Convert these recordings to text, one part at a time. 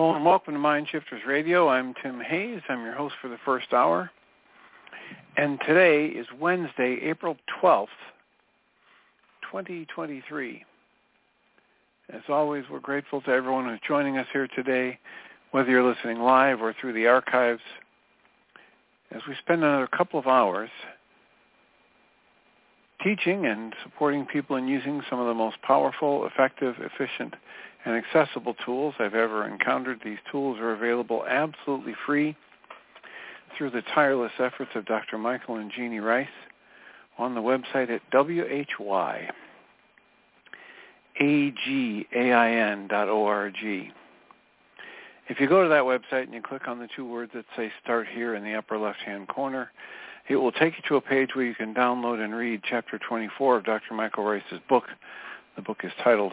Hello and welcome to Mind Shifters Radio. I'm Tim Hayes. I'm your host for the first hour. And today is Wednesday, April 12th, 2023. As always, we're grateful to everyone who's joining us here today, whether you're listening live or through the archives, as we spend another couple of hours teaching and supporting people in using some of the most powerful, effective, efficient, and accessible tools I've ever encountered. These tools are available absolutely free through the tireless efforts of Dr. Michael and Jeanie Ryce on the website at whyagain.org. If you go to that website and you click on the two words that say Start Here in the upper left-hand corner, it will take you to a page where you can download and read Chapter 24 of Dr. Michael Ryce's book. The book is titled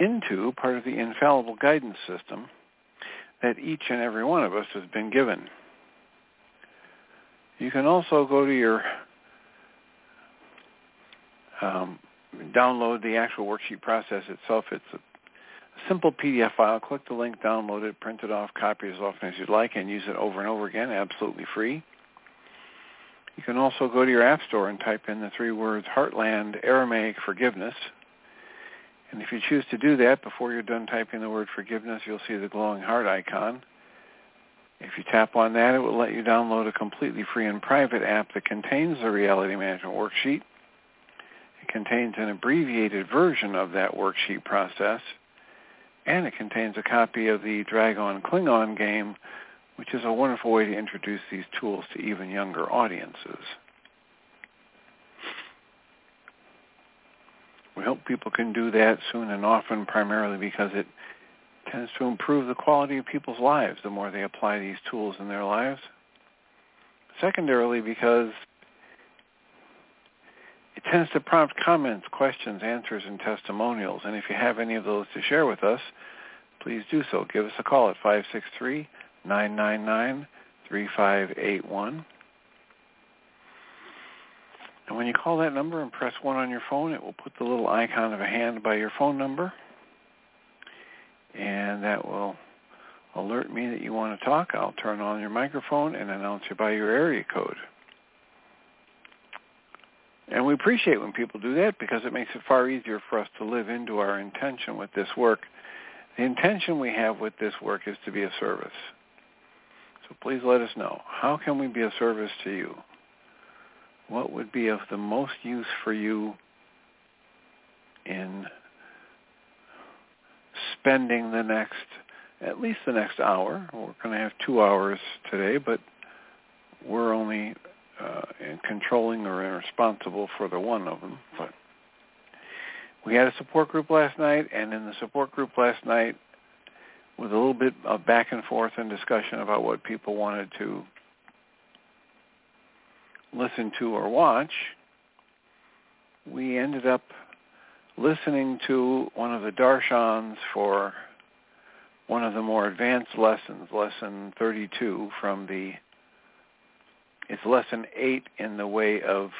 into part of the infallible guidance system that each and every one of us has been given. You can also go to your um, download the actual worksheet process itself. It's a simple PDF file. Click the link, download it, print it off, copy it as often as you'd like, and use it over and over again, absolutely free. You can also go to your App Store and type in the three words Heartland Aramaic Forgiveness and if you choose to do that, before you're done typing the word forgiveness, you'll see the glowing heart icon. If you tap on that, it will let you download a completely free and private app that contains the Reality Management Worksheet. It contains an abbreviated version of that worksheet process, and it contains a copy of the Dragon Klingon game, which is a wonderful way to introduce these tools to even younger audiences. We hope people can do that soon and often, primarily because it tends to improve the quality of people's lives the more they apply these tools in their lives. Secondarily, because it tends to prompt comments, questions, answers, and testimonials. And if you have any of those to share with us, please do so. Give us a call at 563-999-3581. And when you call that number and press 1 on your phone, it will put the little icon of a hand by your phone number. And that will alert me that you want to talk. I'll turn on your microphone and announce you by your area code. And we appreciate when people do that because it makes it far easier for us to live into our intention with this work. The intention we have with this work is to be of service. So please let us know. How can we be of service to you? What would be of the most use for you in spending the next, at least the next hour. We're going to have two hours today, but we're only uh, controlling or responsible for the one of them. But we had a support group last night, and in the support group last night, with a little bit of back and forth and discussion about what people wanted to listen to or watch, we ended up listening to one of the darshans for one of the more advanced lessons, lesson 32 from the, it's lesson 8 in the way of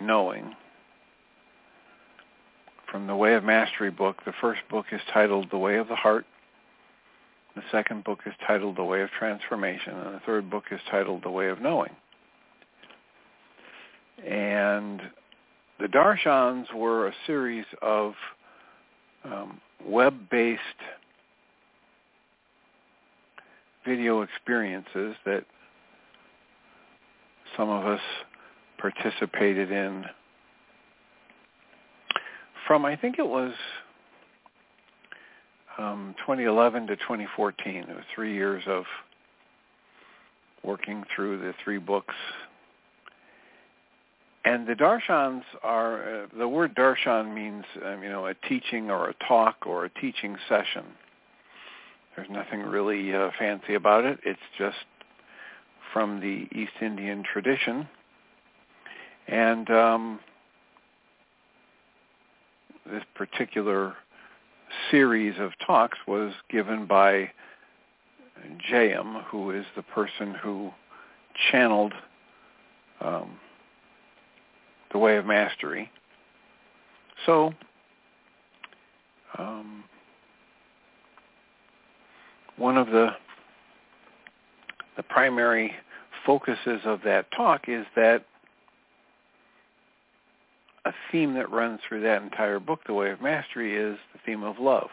knowing. From the Way of Mastery book, the first book is titled The Way of the Heart. The second book is titled The Way of Transformation, and the third book is titled The Way of Knowing. And the darshans were a series of um, web-based video experiences that some of us participated in from I think it was um, 2011 to 2014. It was three years of working through the three books. And the darshans are, uh, the word darshan means, um, you know, a teaching or a talk or a teaching session. There's nothing really uh, fancy about it. It's just from the East Indian tradition. And um, this particular series of talks was given by Jayem, who is the person who channeled um, the way of mastery. So, um, one of the the primary focuses of that talk is that a theme that runs through that entire book, The Way of Mastery, is the theme of love.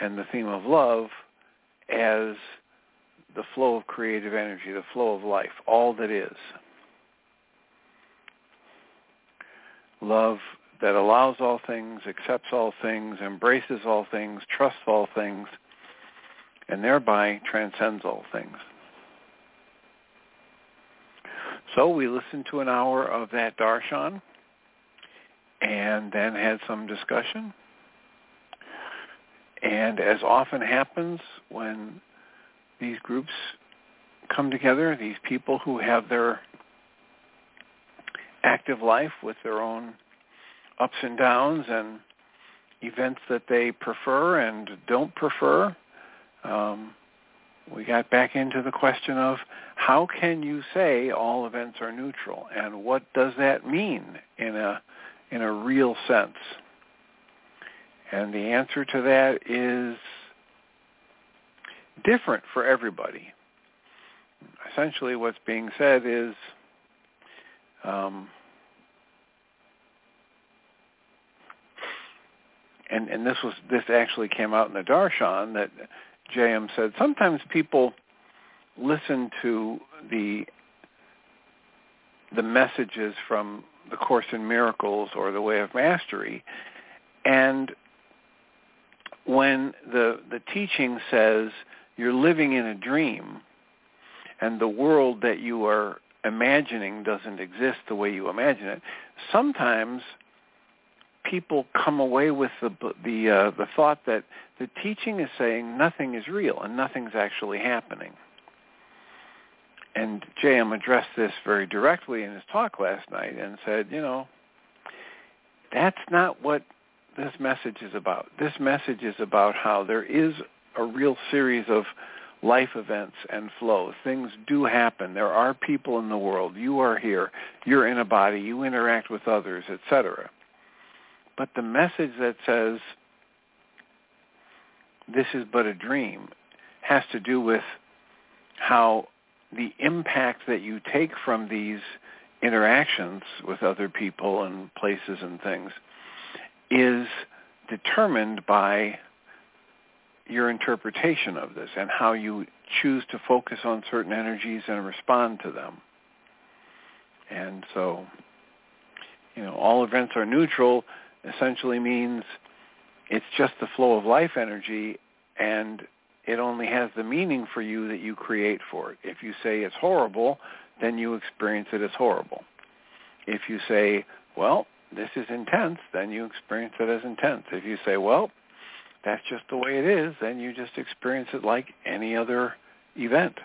And the theme of love as the flow of creative energy, the flow of life, all that is. Love that allows all things, accepts all things, embraces all things, trusts all things, and thereby transcends all things. So we listened to an hour of that darshan and then had some discussion. And as often happens when these groups come together, these people who have their active life with their own ups and downs and events that they prefer and don't prefer, um, we got back into the question of how can you say all events are neutral and what does that mean in a in a real sense? And the answer to that is different for everybody. Essentially what's being said is um, and, and this was this actually came out in the Darshan that Jayem said sometimes people listen to the the messages from the Course in Miracles or the Way of Mastery. And when the, the teaching says you're living in a dream and the world that you are imagining doesn't exist the way you imagine it, sometimes people come away with the the uh, the thought that the teaching is saying nothing is real and nothing's actually happening and Jayem addressed this very directly in his talk last night and said, you know, that's not what this message is about. This message is about how there is a real series of life events and flow. Things do happen. There are people in the world. You are here. You're in a body. You interact with others, etc. But the message that says this is but a dream has to do with how the impact that you take from these interactions with other people and places and things is determined by your interpretation of this and how you choose to focus on certain energies and respond to them. And so, you know, all events are neutral essentially means it's just the flow of life energy and it only has the meaning for you that you create for it. If you say it's horrible, then you experience it as horrible. If you say, well, this is intense, then you experience it as intense. If you say, well, that's just the way it is, then you just experience it like any other event.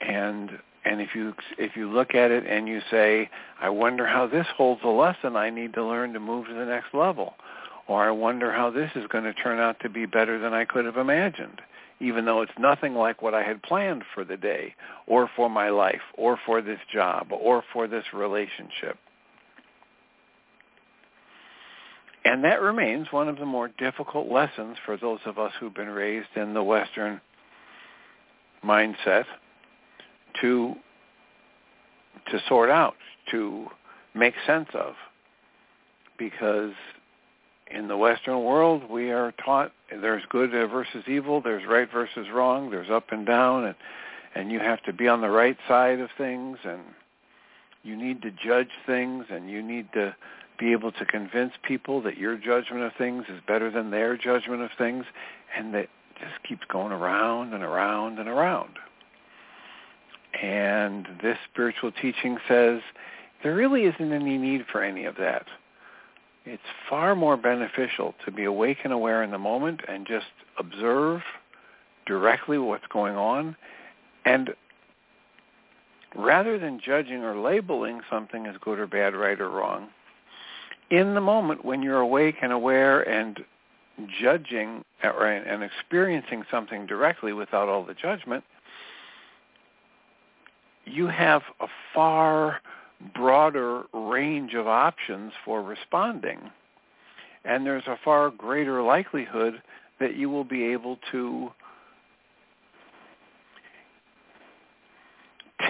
And And if you if you look at it and you say, I wonder how this holds a lesson I need to learn to move to the next level, or I wonder how this is going to turn out to be better than I could have imagined, even though it's nothing like what I had planned for the day, or for my life, or for this job, or for this relationship. And that remains one of the more difficult lessons for those of us who've been raised in the Western mindset to to sort out, to make sense of. Because in the Western world, we are taught there's good versus evil, there's right versus wrong, there's up and down, and, and you have to be on the right side of things, and you need to judge things, and you need to be able to convince people that your judgment of things is better than their judgment of things, and that just keeps going around and around and around. And this spiritual teaching says there really isn't any need for any of that. It's far more beneficial to be awake and aware in the moment and just observe directly what's going on. And rather than judging or labeling something as good or bad, right or wrong, in the moment when you're awake and aware and judging uh, and experiencing something directly without all the judgment, you have a far broader range of options for responding. And there's a far greater likelihood that you will be able to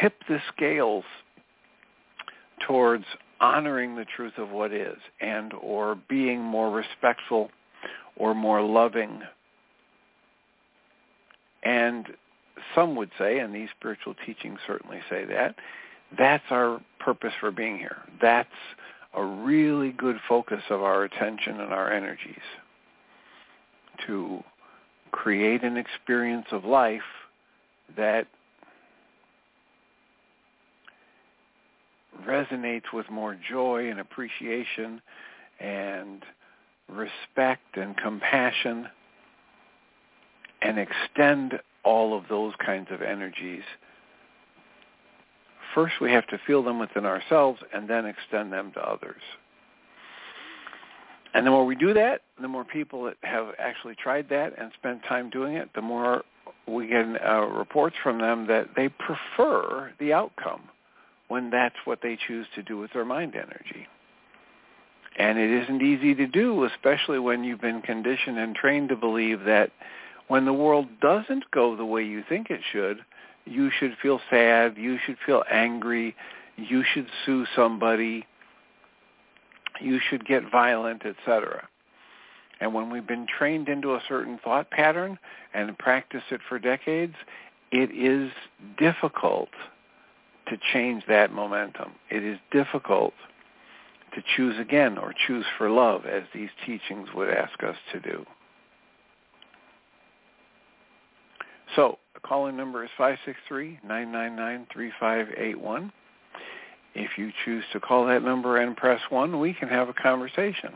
tip the scales towards honoring the truth of what is and or being more respectful or more loving. And some would say, and these spiritual teachings certainly say that, that's our purpose for being here. That's a really good focus of our attention and our energies to create an experience of life that resonates with more joy and appreciation and respect and compassion and extend all of those kinds of energies. First, we have to feel them within ourselves and then extend them to others. And the more we do that, the more people that have actually tried that and spent time doing it, the more we get uh, reports from them that they prefer the outcome when that's what they choose to do with their mind energy. And it isn't easy to do, especially when you've been conditioned and trained to believe that when the world doesn't go the way you think it should, you should feel sad, you should feel angry, you should sue somebody, you should get violent, etc. And when we've been trained into a certain thought pattern and practice it for decades, it is difficult to change that momentum. It is difficult to choose again or choose for love as these teachings would ask us to do. So the calling number is 563-999-3581. If you choose to call that number and press 1, we can have a conversation.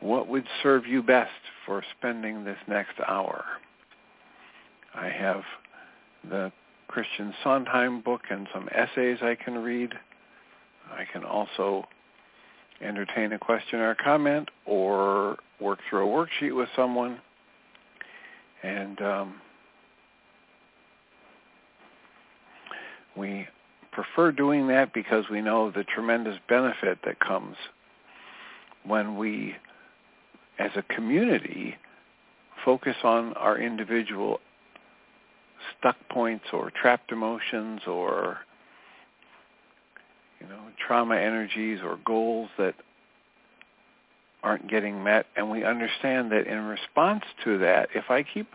What would serve you best for spending this next hour? I have the Christian Sondheim book and some essays I can read. I can also entertain a question or a comment or work through a worksheet with someone. And um, we prefer doing that because we know the tremendous benefit that comes when we, as a community, focus on our individual stuck points or trapped emotions or you know trauma energies or goals that aren't getting met. And we understand that in response to that if i keep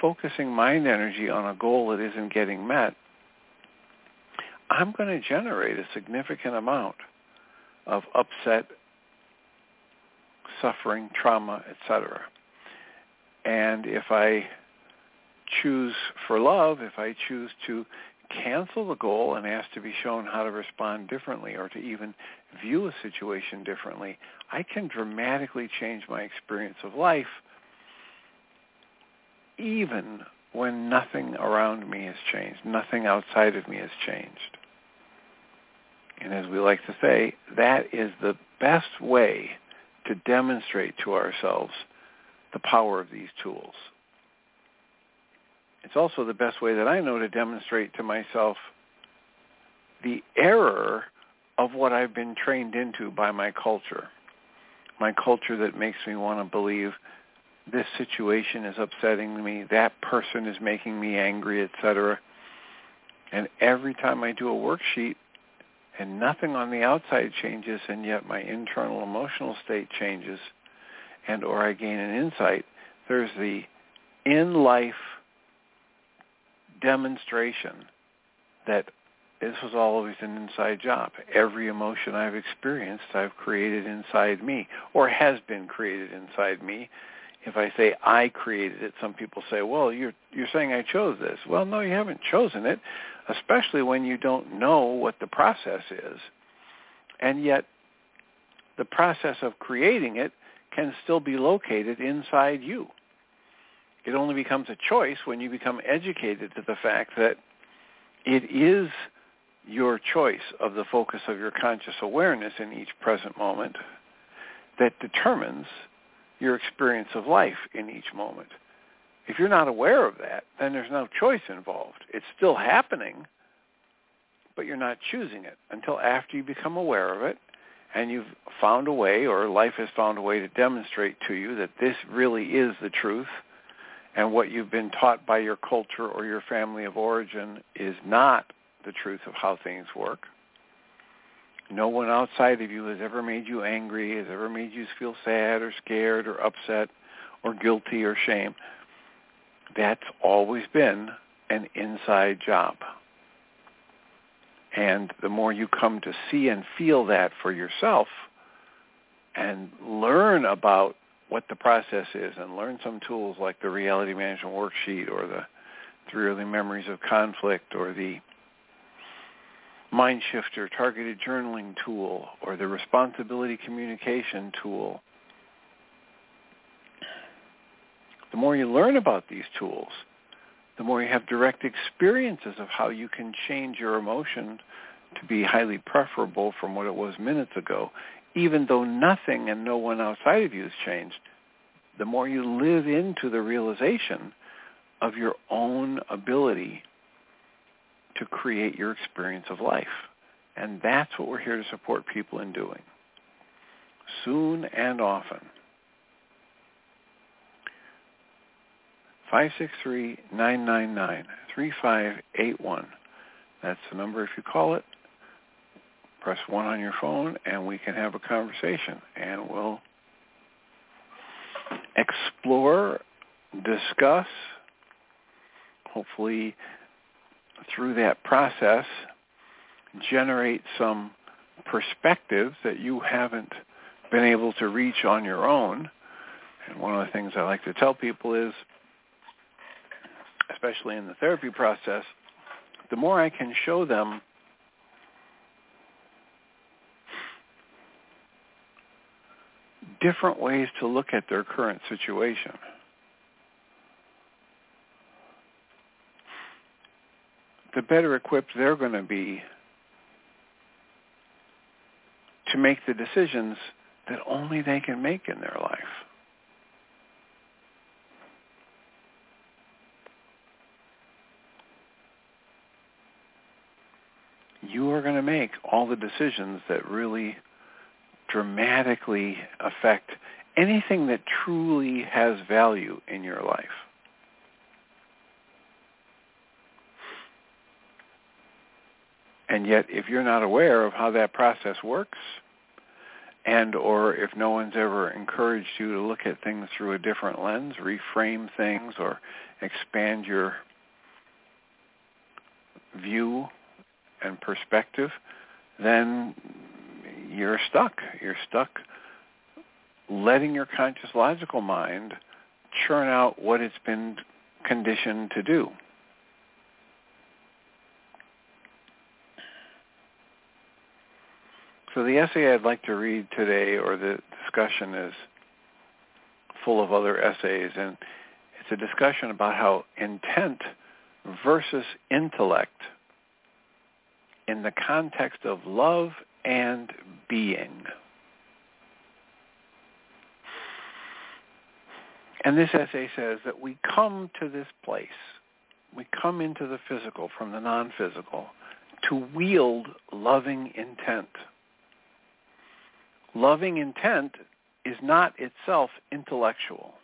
focusing mind energy on a goal that isn't getting met i'm going to generate a significant amount of upset suffering trauma etc and if i choose for love, if I choose to cancel the goal and ask to be shown how to respond differently or to even view a situation differently, I can dramatically change my experience of life even when nothing around me has changed, nothing outside of me has changed. And as we like to say, that is the best way to demonstrate to ourselves the power of these tools. It's also the best way that I know to demonstrate to myself the error of what I've been trained into by my culture. My culture that makes me want to believe this situation is upsetting me, that person is making me angry, etc. And every time I do a worksheet and nothing on the outside changes and yet my internal emotional state changes and or I gain an insight, there's the in-life demonstration that this was always an inside job. Every emotion I've experienced, I've created inside me, or has been created inside me. If I say I created it, some people say, "Well, you're you're saying I chose this." Well, no, you haven't chosen it, especially when you don't know what the process is, and yet the process of creating it can still be located inside you. It only becomes a choice when you become educated to the fact that it is your choice of the focus of your conscious awareness in each present moment that determines your experience of life in each moment. If you're not aware of that, then there's no choice involved. It's still happening, but you're not choosing it until after you become aware of it and you've found a way or life has found a way to demonstrate to you that this really is the truth and what you've been taught by your culture or your family of origin is not the truth of how things work. No one outside of you has ever made you angry, has ever made you feel sad or scared or upset or guilty or shame. That's always been an inside job. And the more you come to see and feel that for yourself and learn about what the process is and learn some tools like the reality management worksheet or the three early memories of conflict or the mind shifter targeted journaling tool or the responsibility communication tool. The more you learn about these tools the more you have direct experiences of how you can change your emotion to be highly preferable from what it was minutes ago even though nothing and no one outside of you has changed, the more you live into the realization of your own ability to create your experience of life. And that's what we're here to support people in doing. Soon and often. 563-999-3581. That's the number if you call it press 1 on your phone and we can have a conversation and we'll explore, discuss, hopefully through that process generate some perspectives that you haven't been able to reach on your own. And one of the things I like to tell people is, especially in the therapy process, the more I can show them different ways to look at their current situation. The better equipped they're going to be to make the decisions that only they can make in their life. You are going to make all the decisions that really dramatically affect anything that truly has value in your life. And yet, if you're not aware of how that process works, and or if no one's ever encouraged you to look at things through a different lens, reframe things, or expand your view and perspective, then you're stuck. You're stuck letting your conscious logical mind churn out what it's been conditioned to do. So the essay I'd like to read today, or the discussion, is full of other essays, and It's a discussion about how intent versus intellect in the context of love and being. And this essay says that we come to this place, we come into the physical from the non-physical to wield loving intent. Loving intent is not itself intellectual.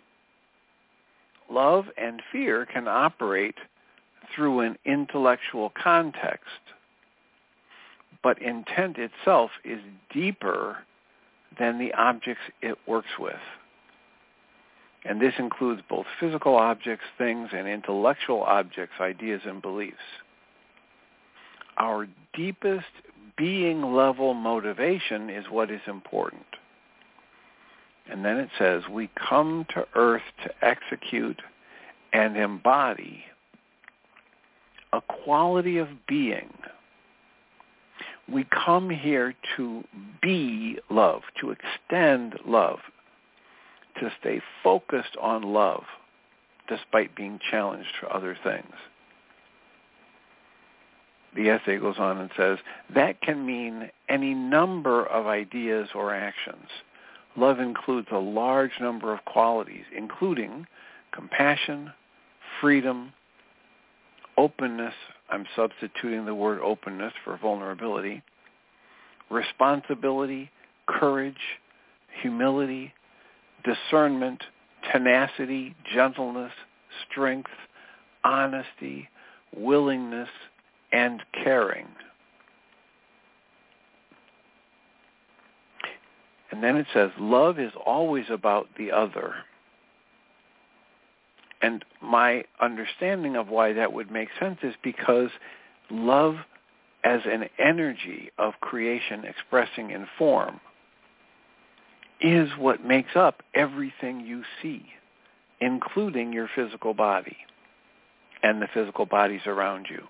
Love and fear can operate through an intellectual context, but intent itself is deeper than the objects it works with. And this includes both physical objects, things, and intellectual objects, ideas, and beliefs. Our deepest being level motivation is what is important. And then it says, we come to earth to execute and embody a quality of being. We come here to be love, to extend love, to stay focused on love despite being challenged for other things. The essay goes on and says, that can mean any number of ideas or actions. Love includes a large number of qualities, including compassion, freedom, openness, I'm substituting the word openness for vulnerability, responsibility, courage, humility, discernment, tenacity, gentleness, strength, honesty, willingness, and caring. And then it says, love is always about the other. And my understanding of why that would make sense is because love as an energy of creation expressing in form is what makes up everything you see, including your physical body and the physical bodies around you.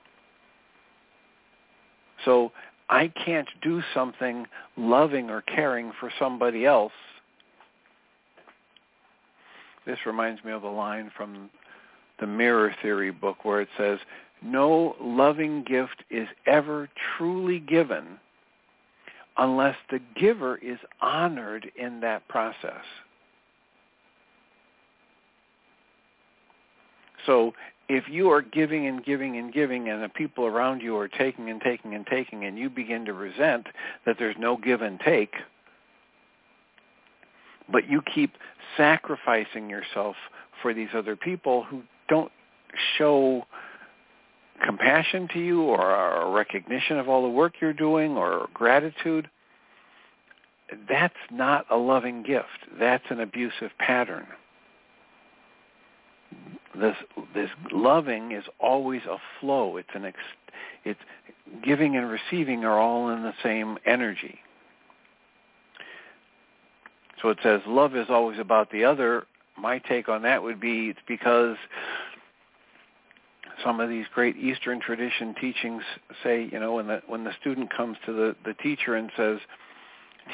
So I can't do something loving or caring for somebody else. This reminds me of a line from the Mirror Theory book where it says, no loving gift is ever truly given unless the giver is honored in that process. So if you are giving and giving and giving and the people around you are taking and taking and taking and you begin to resent that there's no give and take, but you keep sacrificing yourself for these other people who don't show compassion to you or recognition of all the work you're doing or gratitude, that's not a loving gift. That's an abusive pattern. This this loving is always a flow. It's an ex, it's giving and receiving are all in the same energy. So it says love is always about the other. My take on that would be it's because some of these great Eastern tradition teachings say, you know, when the when the student comes to the, the teacher and says,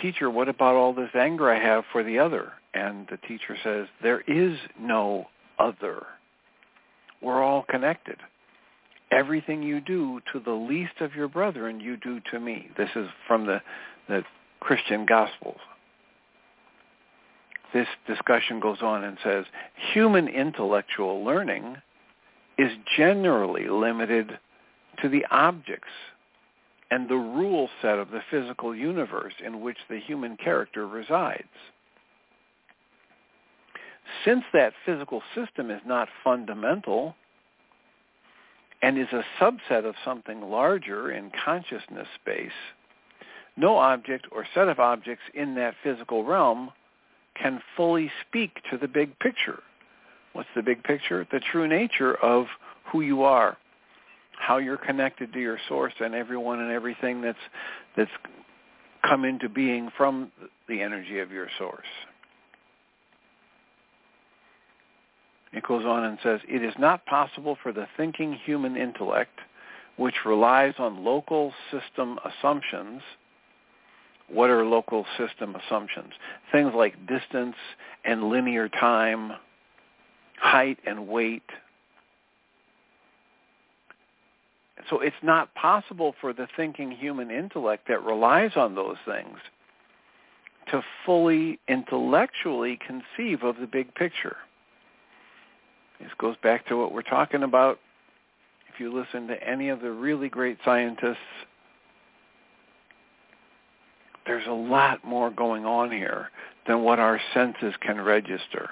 Teacher, what about all this anger I have for the other? And the teacher says, There is no other. We're all connected. Everything you do to the least of your brethren, you do to me. This is from the, the Christian Gospels. This discussion goes on and says, human intellectual learning is generally limited to the objects and the rule set of the physical universe in which the human character resides. Since that physical system is not fundamental and is a subset of something larger in consciousness space, no object or set of objects in that physical realm can fully speak to the big picture What's the big picture? The true nature of who you are, how you're connected to your source and everyone and everything that's that's come into being from the energy of your source. It goes on and says, it is not possible for the thinking human intellect, which relies on local system assumptions. What are local system assumptions? Things like distance and linear time, height and weight. So it's not possible for the thinking human intellect that relies on those things to fully intellectually conceive of the big picture. This goes back to what we're talking about. If you listen to any of the really great scientists, there's a lot more going on here than what our senses can register.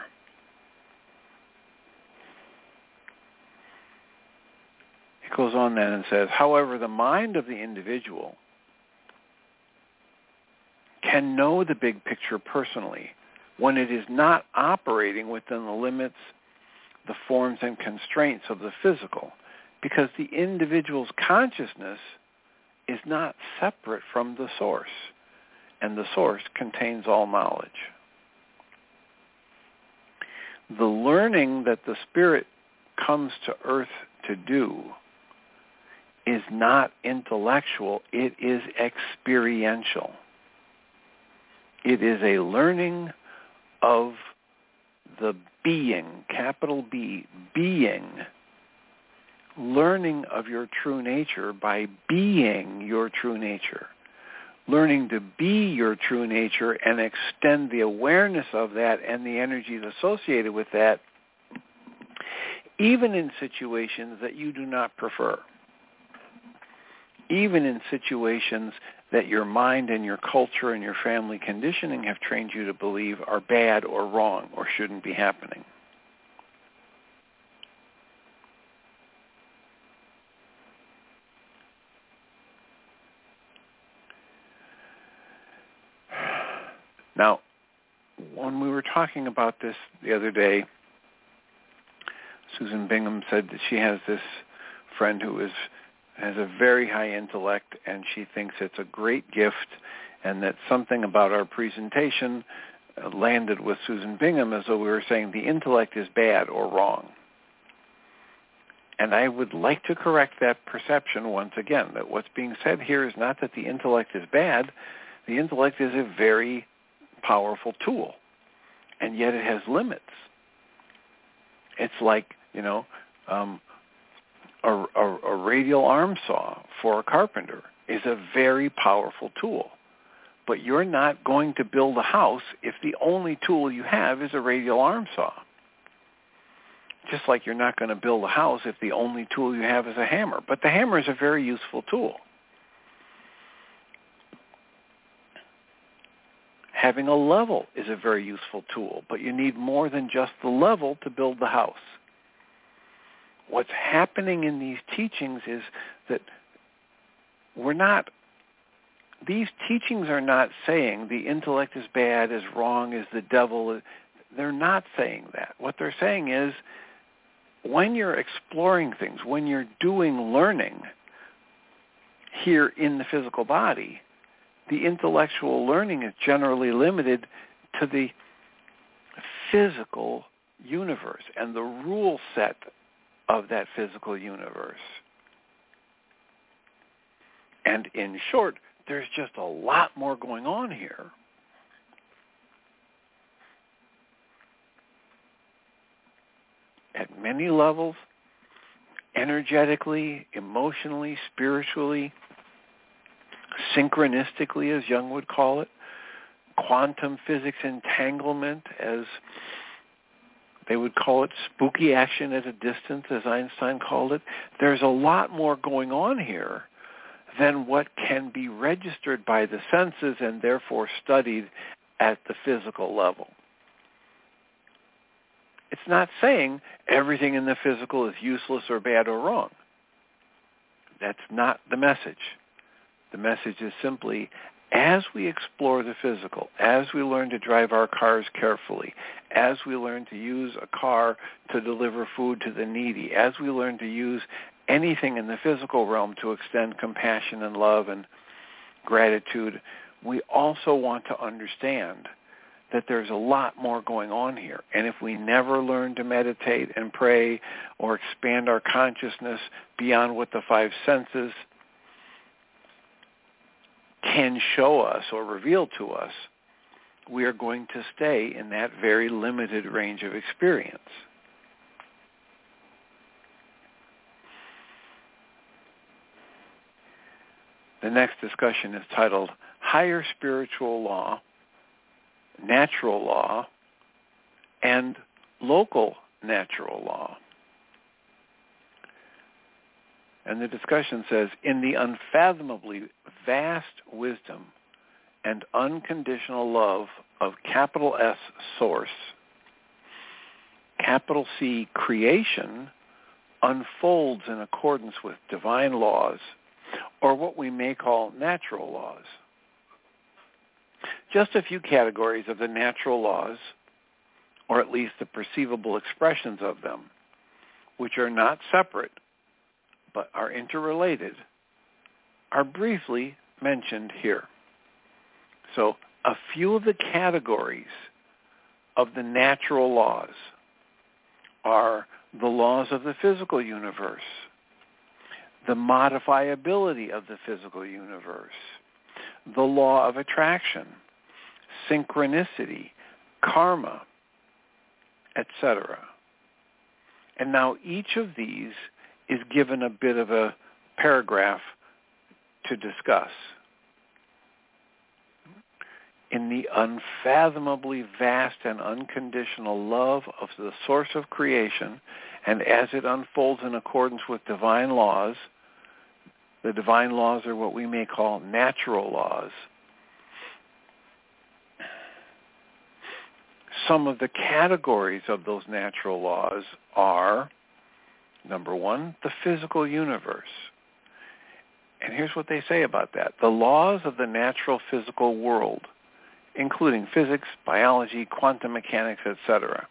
It goes on then and says, however, the mind of the individual can know the big picture personally when it is not operating within the limits, the forms and constraints of the physical, because the individual's consciousness is not separate from the source, and the source contains all knowledge. The learning that the spirit comes to earth to do is not intellectual, it is experiential. It is a learning of the being, capital B, being, learning of your true nature by being your true nature, learning to be your true nature and extend the awareness of that and the energies associated with that, even in situations that you do not prefer even in situations that your mind and your culture and your family conditioning have trained you to believe are bad or wrong or shouldn't be happening. Now, when we were talking about this the other day, Susan Bingham said that she has this friend who is has a very high intellect and she thinks it's a great gift and that something about our presentation landed with Susan Bingham as though we were saying the intellect is bad or wrong. And I would like to correct that perception once again, that what's being said here is not that the intellect is bad. The intellect is a very powerful tool, and yet it has limits. It's like, you know, um, a, a, a radial arm saw for a carpenter is a very powerful tool. But you're not going to build a house if the only tool you have is a radial arm saw. Just like you're not going to build a house if the only tool you have is a hammer. But the hammer is a very useful tool. Having a level is a very useful tool, but you need more than just the level to build the house what's happening in these teachings is that we're not these teachings are not saying the intellect is bad, is wrong, is the devil. They're not saying that. What they're saying is when you're exploring things, when you're doing learning here in the physical body, the intellectual learning is generally limited to the physical universe and the rule set of that physical universe. And in short, there's just a lot more going on here. At many levels, energetically, emotionally, spiritually, synchronistically, as Jung would call it, quantum physics entanglement, as they would call it spooky action at a distance, as Einstein called it. There's a lot more going on here than what can be registered by the senses and therefore studied at the physical level. It's not saying everything in the physical is useless or bad or wrong. That's not the message. The message is simply as we explore the physical, as we learn to drive our cars carefully, as we learn to use a car to deliver food to the needy, as we learn to use anything in the physical realm to extend compassion and love and gratitude, we also want to understand that there's a lot more going on here. And if we never learn to meditate and pray or expand our consciousness beyond what the five senses can show us or reveal to us, we are going to stay in that very limited range of experience. The next discussion is titled Higher Spiritual Law, Natural Law, and Local Natural Law. And the discussion says, in the unfathomably vast wisdom and unconditional love of capital S source, capital C creation unfolds in accordance with divine laws, or what we may call natural laws. Just a few categories of the natural laws, or at least the perceivable expressions of them, which are not separate but are interrelated, are briefly mentioned here. So a few of the categories of the natural laws are the laws of the physical universe, the modifiability of the physical universe, the law of attraction, synchronicity, karma, etc. And now each of these is given a bit of a paragraph to discuss. In the unfathomably vast and unconditional love of the source of creation, and as it unfolds in accordance with divine laws, the divine laws are what we may call natural laws. Some of the categories of those natural laws are Number one, the physical universe. And here's what they say about that. The laws of the natural physical world, including physics, biology, quantum mechanics, etc.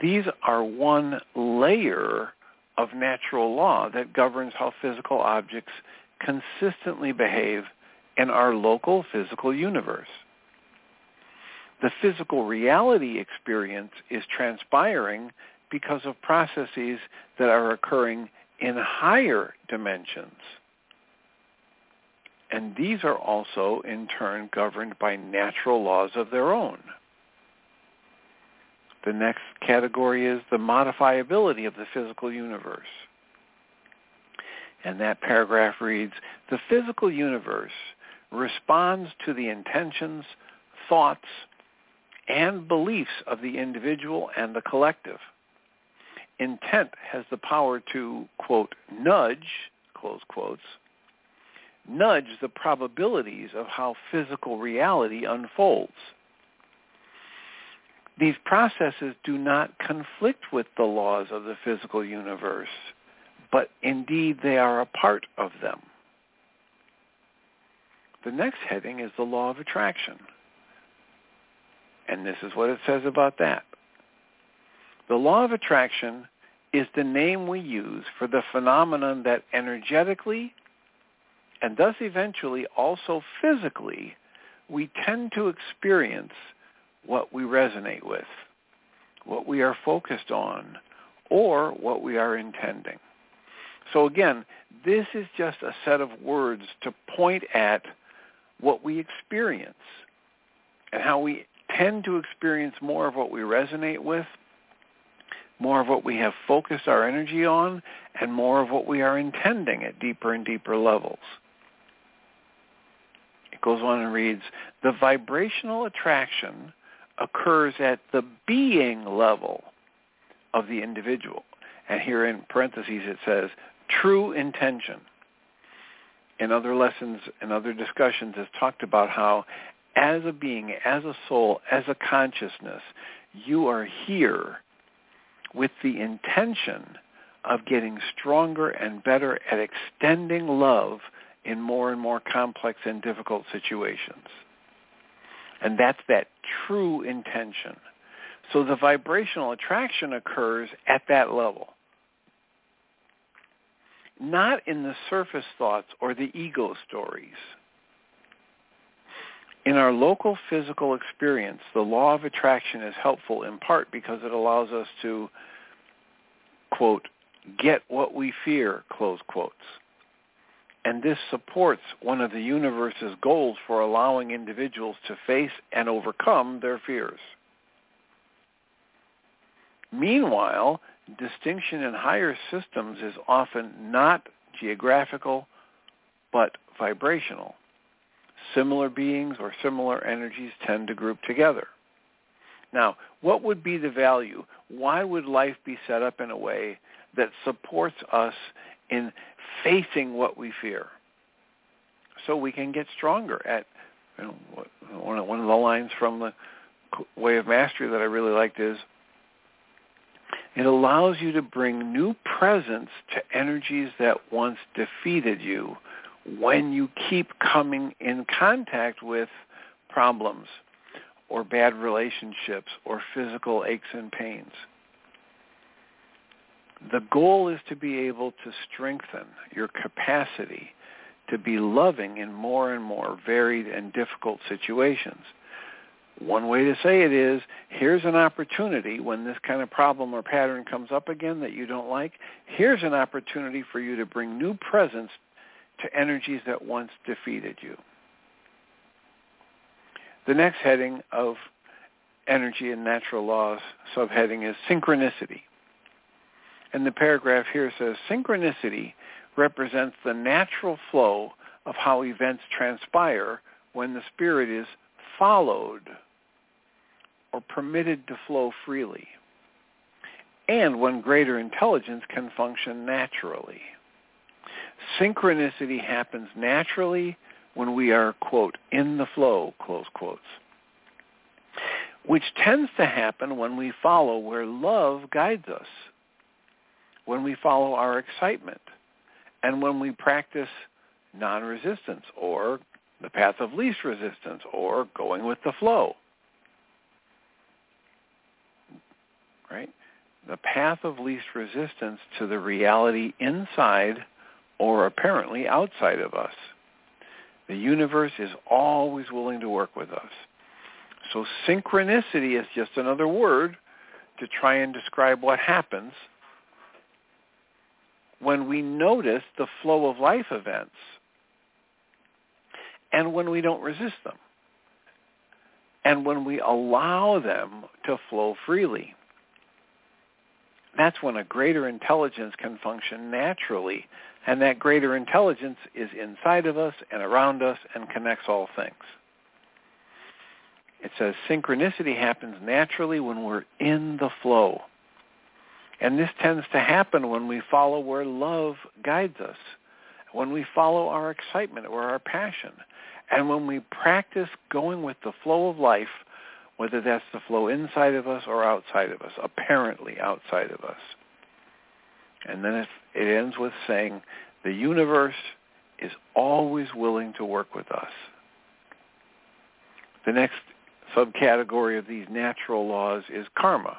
These are one layer of natural law that governs how physical objects consistently behave in our local physical universe. The physical reality experience is transpiring because of processes that are occurring in higher dimensions. And these are also in turn governed by natural laws of their own. The next category is the modifiability of the physical universe. And that paragraph reads, the physical universe responds to the intentions, thoughts, and beliefs of the individual and the collective intent has the power to, quote, nudge, close quotes, nudge the probabilities of how physical reality unfolds. These processes do not conflict with the laws of the physical universe, but indeed they are a part of them. The next heading is the law of attraction. And this is what it says about that. The law of attraction is the name we use for the phenomenon that energetically and thus eventually also physically we tend to experience what we resonate with, what we are focused on, or what we are intending. So again, this is just a set of words to point at what we experience and how we tend to experience more of what we resonate with more of what we have focused our energy on, and more of what we are intending at deeper and deeper levels. It goes on and reads, the vibrational attraction occurs at the being level of the individual. And here in parentheses it says, true intention. In other lessons and other discussions, it's talked about how as a being, as a soul, as a consciousness, you are here with the intention of getting stronger and better at extending love in more and more complex and difficult situations. And that's that true intention. So the vibrational attraction occurs at that level. Not in the surface thoughts or the ego stories. In our local physical experience, the law of attraction is helpful in part because it allows us to, quote, get what we fear, close quotes. And this supports one of the universe's goals for allowing individuals to face and overcome their fears. Meanwhile, distinction in higher systems is often not geographical but vibrational. Similar beings or similar energies tend to group together. Now, what would be the value? Why would life be set up in a way that supports us in facing what we fear? So we can get stronger at you know, one, one of the lines from the way of mastery that I really liked is it allows you to bring new presence to energies that once defeated you when you keep coming in contact with problems or bad relationships or physical aches and pains. The goal is to be able to strengthen your capacity to be loving in more and more varied and difficult situations. One way to say it is, here's an opportunity when this kind of problem or pattern comes up again that you don't like. Here's an opportunity for you to bring new presence to energies that once defeated you. The next heading of energy and natural laws subheading is synchronicity. And the paragraph here says, synchronicity represents the natural flow of how events transpire when the spirit is followed or permitted to flow freely, and when greater intelligence can function naturally. Synchronicity happens naturally when we are, quote, in the flow, close quotes, which tends to happen when we follow where love guides us, when we follow our excitement, and when we practice non-resistance or the path of least resistance or going with the flow. right? The path of least resistance to the reality inside or apparently outside of us. The universe is always willing to work with us. So synchronicity is just another word to try and describe what happens when we notice the flow of life events and when we don't resist them and when we allow them to flow freely that's when a greater intelligence can function naturally. And that greater intelligence is inside of us and around us and connects all things. It says synchronicity happens naturally when we're in the flow. And this tends to happen when we follow where love guides us, when we follow our excitement or our passion, and when we practice going with the flow of life whether that's the flow inside of us or outside of us, apparently outside of us. And then it ends with saying, the universe is always willing to work with us. The next subcategory of these natural laws is karma.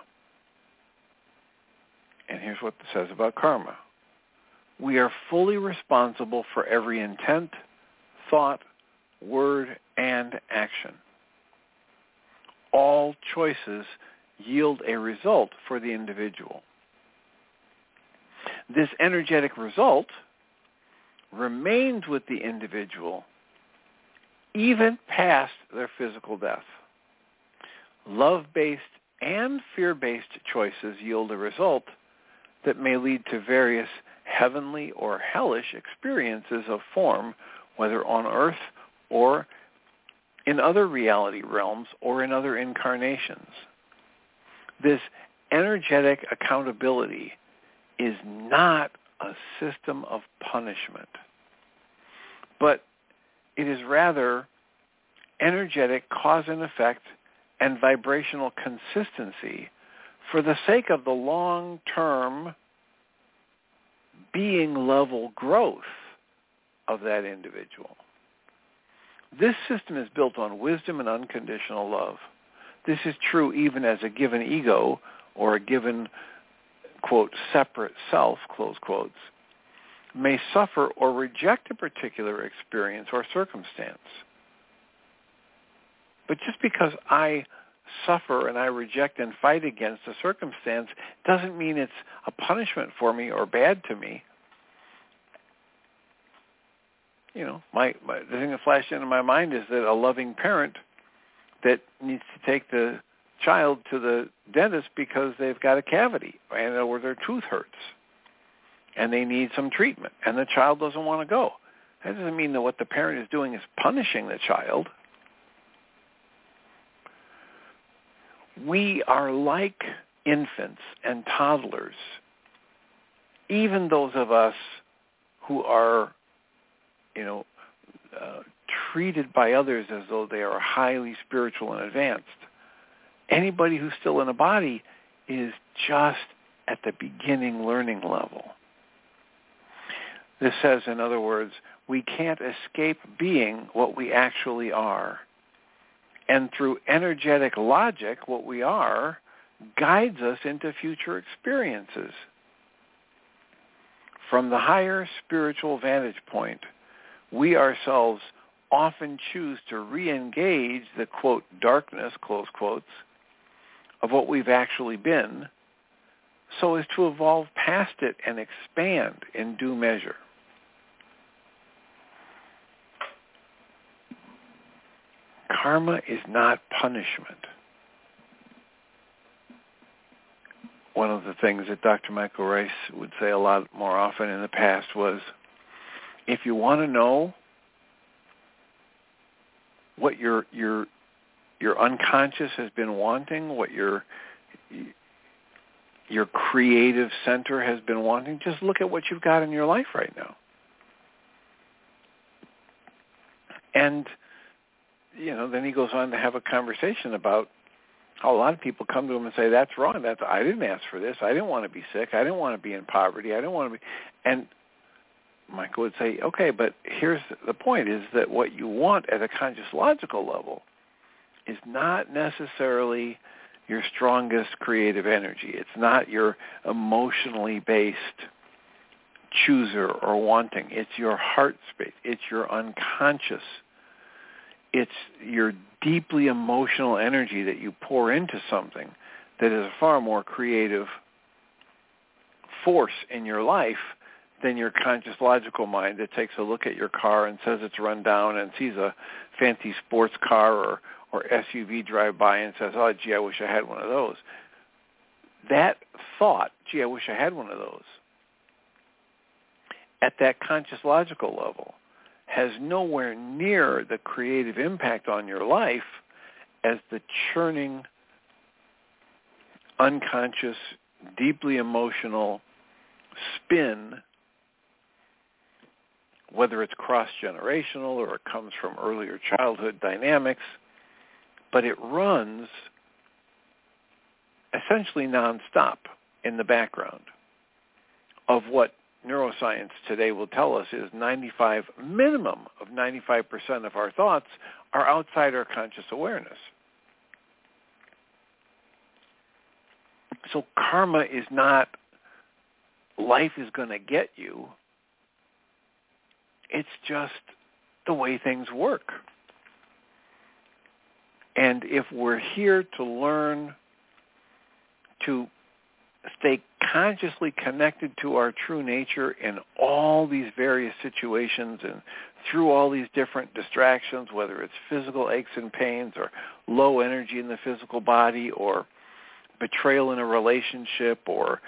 And here's what it says about karma. We are fully responsible for every intent, thought, word, and action all choices yield a result for the individual. This energetic result remains with the individual even past their physical death. Love-based and fear-based choices yield a result that may lead to various heavenly or hellish experiences of form, whether on earth or in other reality realms or in other incarnations. This energetic accountability is not a system of punishment, but it is rather energetic cause and effect and vibrational consistency for the sake of the long-term being level growth of that individual. This system is built on wisdom and unconditional love. This is true even as a given ego or a given, quote, separate self, close quotes, may suffer or reject a particular experience or circumstance. But just because I suffer and I reject and fight against a circumstance doesn't mean it's a punishment for me or bad to me. you know, my, my the thing that flashed into my mind is that a loving parent that needs to take the child to the dentist because they've got a cavity and or their tooth hurts and they need some treatment and the child doesn't want to go. That doesn't mean that what the parent is doing is punishing the child. We are like infants and toddlers, even those of us who are, you know, uh, treated by others as though they are highly spiritual and advanced. Anybody who's still in a body is just at the beginning learning level. This says, in other words, we can't escape being what we actually are. And through energetic logic, what we are guides us into future experiences. From the higher spiritual vantage point, we ourselves often choose to re-engage the, quote, darkness, close quotes, of what we've actually been so as to evolve past it and expand in due measure. Karma is not punishment. One of the things that Dr. Michael Ryce would say a lot more often in the past was, if you want to know what your your your unconscious has been wanting, what your your creative center has been wanting, just look at what you've got in your life right now. And you know, then he goes on to have a conversation about how a lot of people come to him and say, "That's wrong. That's I didn't ask for this. I didn't want to be sick. I didn't want to be in poverty. I didn't want to be." And Michael would say, "Okay, but here's the point: is that what you want at a conscious logical level is not necessarily your strongest creative energy. It's not your emotionally based chooser or wanting. It's your heart space. It's your unconscious. It's your deeply emotional energy that you pour into something that is a far more creative force in your life than your conscious logical mind that takes a look at your car and says it's run down and sees a fancy sports car or or SUV drive by and says, "Oh, gee, I wish I had one of those." That thought, "Gee, I wish I had one of those," at that conscious logical level, has nowhere near the creative impact on your life as the churning, unconscious, deeply emotional spin, whether it's cross-generational or it comes from earlier childhood dynamics but it runs essentially nonstop in the background of what neuroscience today will tell us is 95, minimum of 95% of our thoughts are outside our conscious awareness. So karma is not life is going to get you. It's just the way things work. And if we're here to learn to stay consciously connected to our true nature in all these various situations and through all these different distractions, whether it's physical aches and pains or low energy in the physical body or betrayal in a relationship or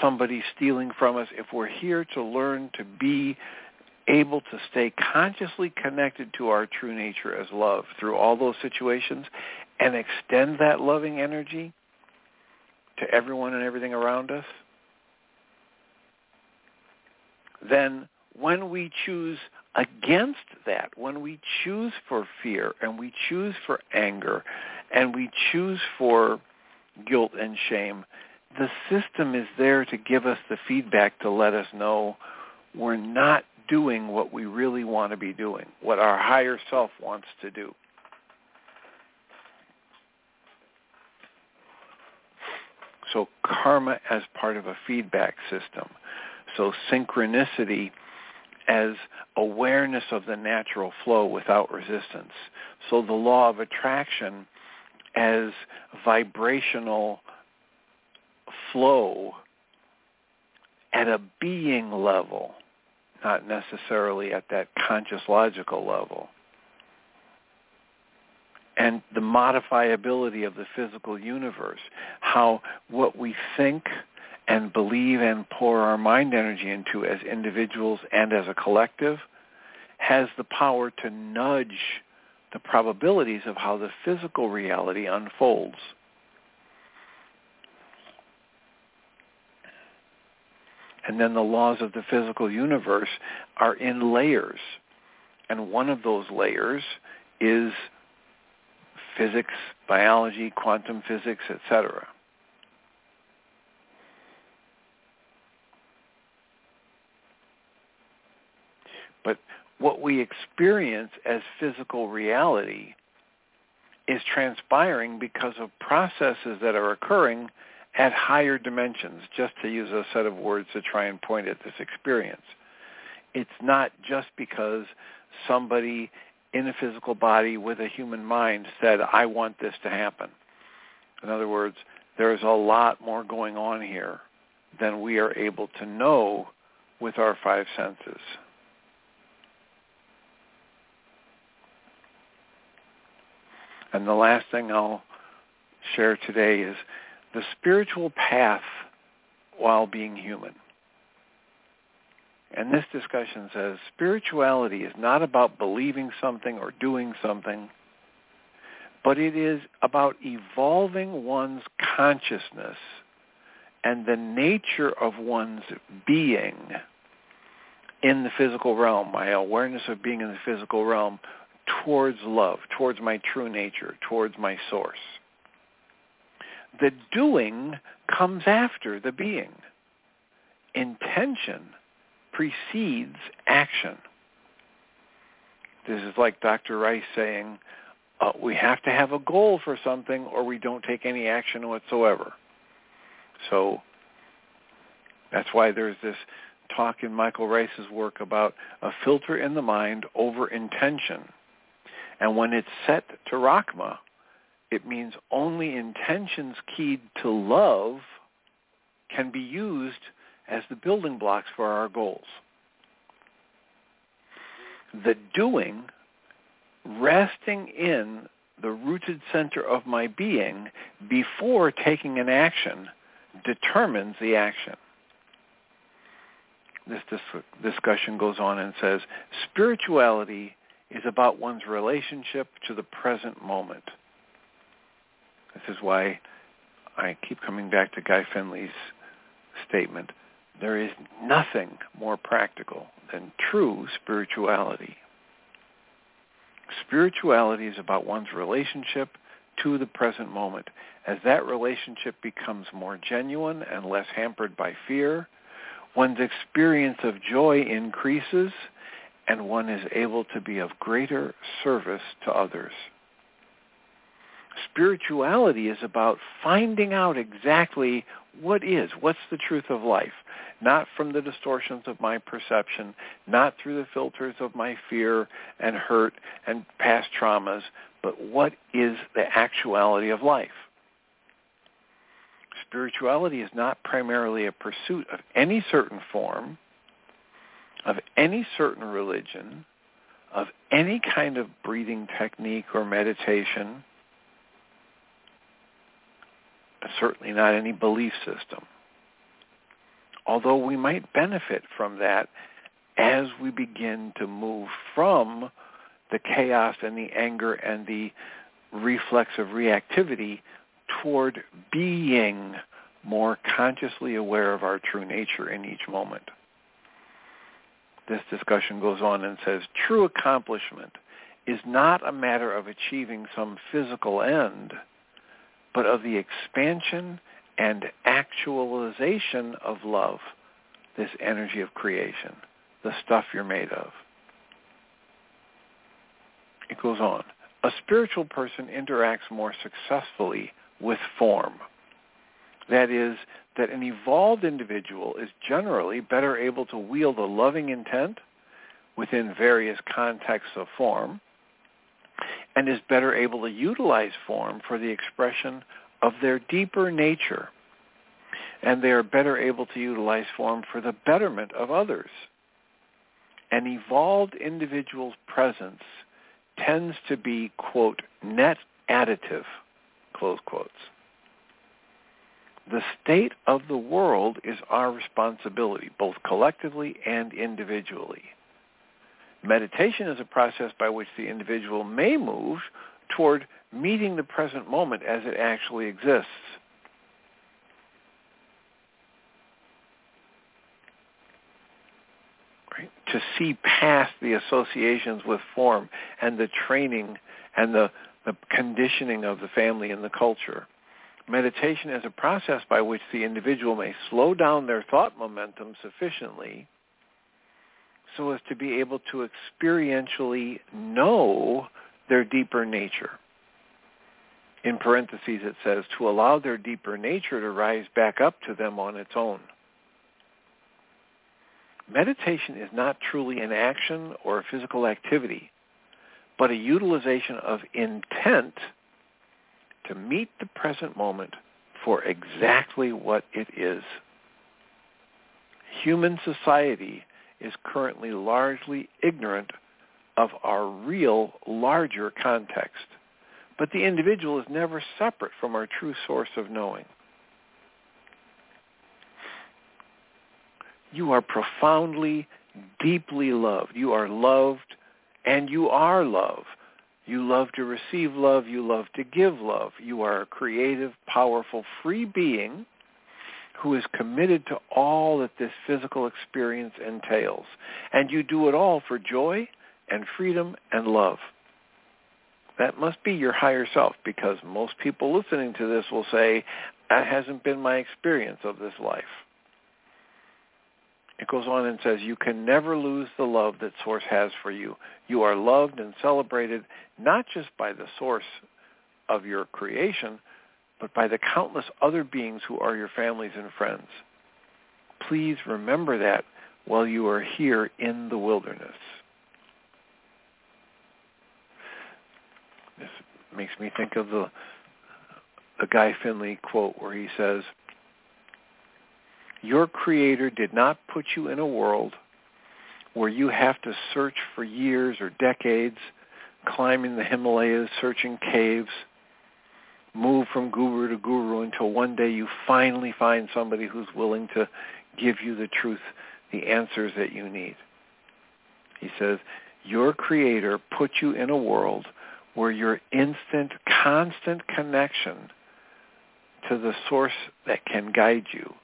somebody stealing from us, if we're here to learn to be able to stay consciously connected to our true nature as love through all those situations and extend that loving energy to everyone and everything around us, then when we choose against that, when we choose for fear and we choose for anger and we choose for guilt and shame, the system is there to give us the feedback to let us know we're not doing what we really want to be doing, what our higher self wants to do. So karma as part of a feedback system. So synchronicity as awareness of the natural flow without resistance. So the law of attraction as vibrational flow at a being level not necessarily at that conscious logical level. And the modifiability of the physical universe, how what we think and believe and pour our mind energy into as individuals and as a collective has the power to nudge the probabilities of how the physical reality unfolds. And then the laws of the physical universe are in layers. And one of those layers is physics, biology, quantum physics, etc. But what we experience as physical reality is transpiring because of processes that are occurring at higher dimensions, just to use a set of words to try and point at this experience. It's not just because somebody in a physical body with a human mind said, I want this to happen. In other words, there's a lot more going on here than we are able to know with our five senses. And the last thing I'll share today is the spiritual path while being human. And this discussion says spirituality is not about believing something or doing something, but it is about evolving one's consciousness and the nature of one's being in the physical realm, my awareness of being in the physical realm towards love, towards my true nature, towards my source. The doing comes after the being. Intention precedes action. This is like Dr. Ryce saying, uh, we have to have a goal for something or we don't take any action whatsoever. So that's why there's this talk in Michael Ryce's work about a filter in the mind over intention. And when it's set to Rachma, it means only intentions keyed to love can be used as the building blocks for our goals. The doing, resting in the rooted center of my being before taking an action determines the action. This dis- discussion goes on and says, spirituality is about one's relationship to the present moment. This is why I keep coming back to Guy Finley's statement. There is nothing more practical than true spirituality. Spirituality is about one's relationship to the present moment. As that relationship becomes more genuine and less hampered by fear, one's experience of joy increases and one is able to be of greater service to others. Spirituality is about finding out exactly what is, what's the truth of life, not from the distortions of my perception, not through the filters of my fear and hurt and past traumas, but what is the actuality of life. Spirituality is not primarily a pursuit of any certain form, of any certain religion, of any kind of breathing technique or meditation, certainly not any belief system. Although we might benefit from that as we begin to move from the chaos and the anger and the reflex of reactivity toward being more consciously aware of our true nature in each moment. This discussion goes on and says, true accomplishment is not a matter of achieving some physical end, but of the expansion and actualization of love, this energy of creation, the stuff you're made of. It goes on. A spiritual person interacts more successfully with form. That is, that an evolved individual is generally better able to wield a loving intent within various contexts of form and is better able to utilize form for the expression of their deeper nature. And they are better able to utilize form for the betterment of others. An evolved individual's presence tends to be, quote, net additive, close quotes. The state of the world is our responsibility, both collectively and individually. Meditation is a process by which the individual may move toward meeting the present moment as it actually exists. Right? To see past the associations with form and the training and the, the conditioning of the family and the culture. Meditation is a process by which the individual may slow down their thought momentum sufficiently so as to be able to experientially know their deeper nature. In parentheses it says, to allow their deeper nature to rise back up to them on its own. Meditation is not truly an action or a physical activity, but a utilization of intent to meet the present moment for exactly what it is. Human society is currently largely ignorant of our real larger context. But the individual is never separate from our true source of knowing. You are profoundly, deeply loved. You are loved and you are love. You love to receive love. You love to give love. You are a creative, powerful, free being who is committed to all that this physical experience entails. And you do it all for joy and freedom and love. That must be your higher self because most people listening to this will say, that hasn't been my experience of this life. It goes on and says, you can never lose the love that Source has for you. You are loved and celebrated not just by the Source of your creation, but by the countless other beings who are your families and friends. Please remember that while you are here in the wilderness. This makes me think of the, the Guy Finley quote where he says, your creator did not put you in a world where you have to search for years or decades, climbing the Himalayas, searching caves, move from guru to guru until one day you finally find somebody who's willing to give you the truth, the answers that you need. He says, your creator put you in a world where your instant, constant connection to the source that can guide you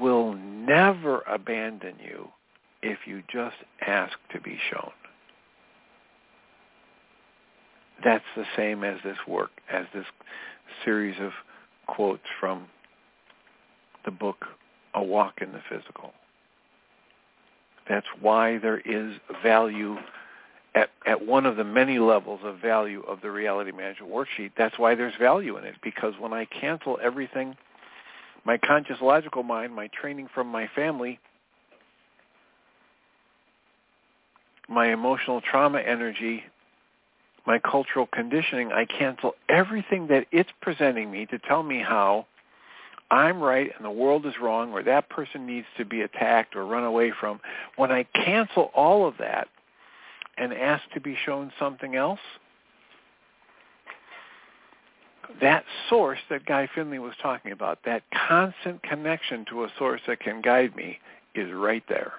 will never abandon you if you just ask to be shown. That's the same as this work, as this series of quotes from the book A Walk in the Physical. That's why there is value at, at one of the many levels of value of the reality management worksheet. That's why there's value in it, because when I cancel everything my conscious logical mind, my training from my family, my emotional trauma energy, my cultural conditioning, I cancel everything that it's presenting me to tell me how I'm right and the world is wrong or that person needs to be attacked or run away from. When I cancel all of that and ask to be shown something else, that source that Guy Finley was talking about, that constant connection to a source that can guide me is right there.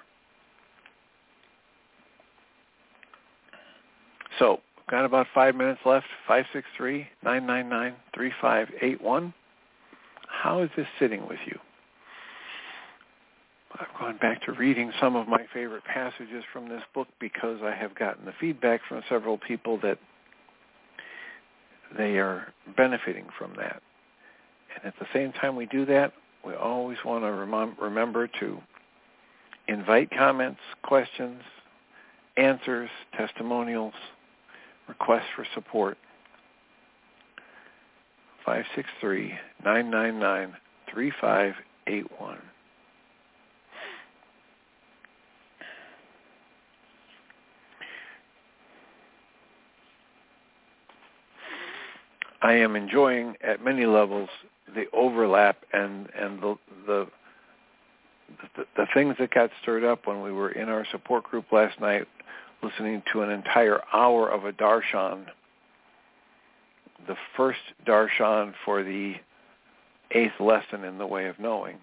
So, got about five minutes left, 563-999-3581. How is this sitting with you? I've gone back to reading some of my favorite passages from this book because I have gotten the feedback from several people that they are benefiting from that. And at the same time we do that, we always want to rem- remember to invite comments, questions, answers, testimonials, requests for support. 563-999-3581. I am enjoying at many levels the overlap and and the the the, the things that got stirred up when we were in our support group last night listening to an entire hour of a darshan the first darshan for the eighth lesson in the way of knowing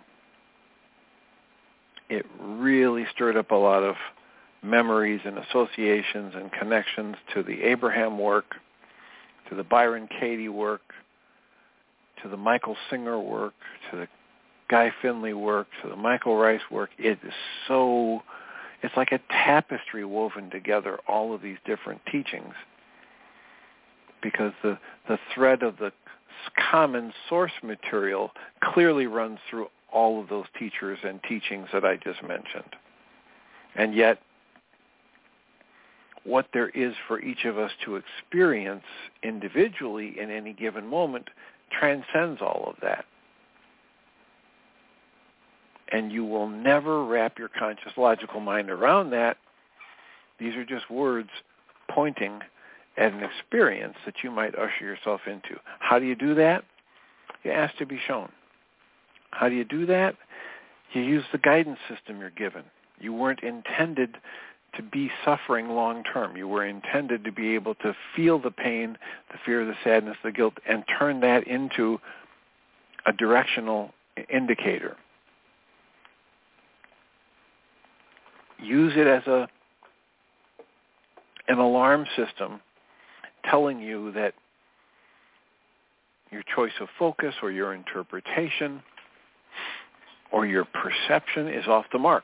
it really stirred up a lot of memories and associations and connections to the Abraham work, to the Byron Katie work, to the Michael Singer work, to the Guy Finley work, to the Michael Ryce work. It is so, it's like a tapestry woven together, all of these different teachings. Because the, the thread of the common source material clearly runs through all of those teachers and teachings that I just mentioned. And yet, what there is for each of us to experience individually in any given moment transcends all of that. And you will never wrap your conscious logical mind around that. These are just words pointing at an experience that you might usher yourself into. How do you do that? You ask to be shown. How do you do that? You use the guidance system you're given. You weren't intended to be suffering long term. You were intended to be able to feel the pain, the fear, the sadness, the guilt, and turn that into a directional indicator. Use it as a an alarm system telling you that your choice of focus or your interpretation or your perception is off the mark.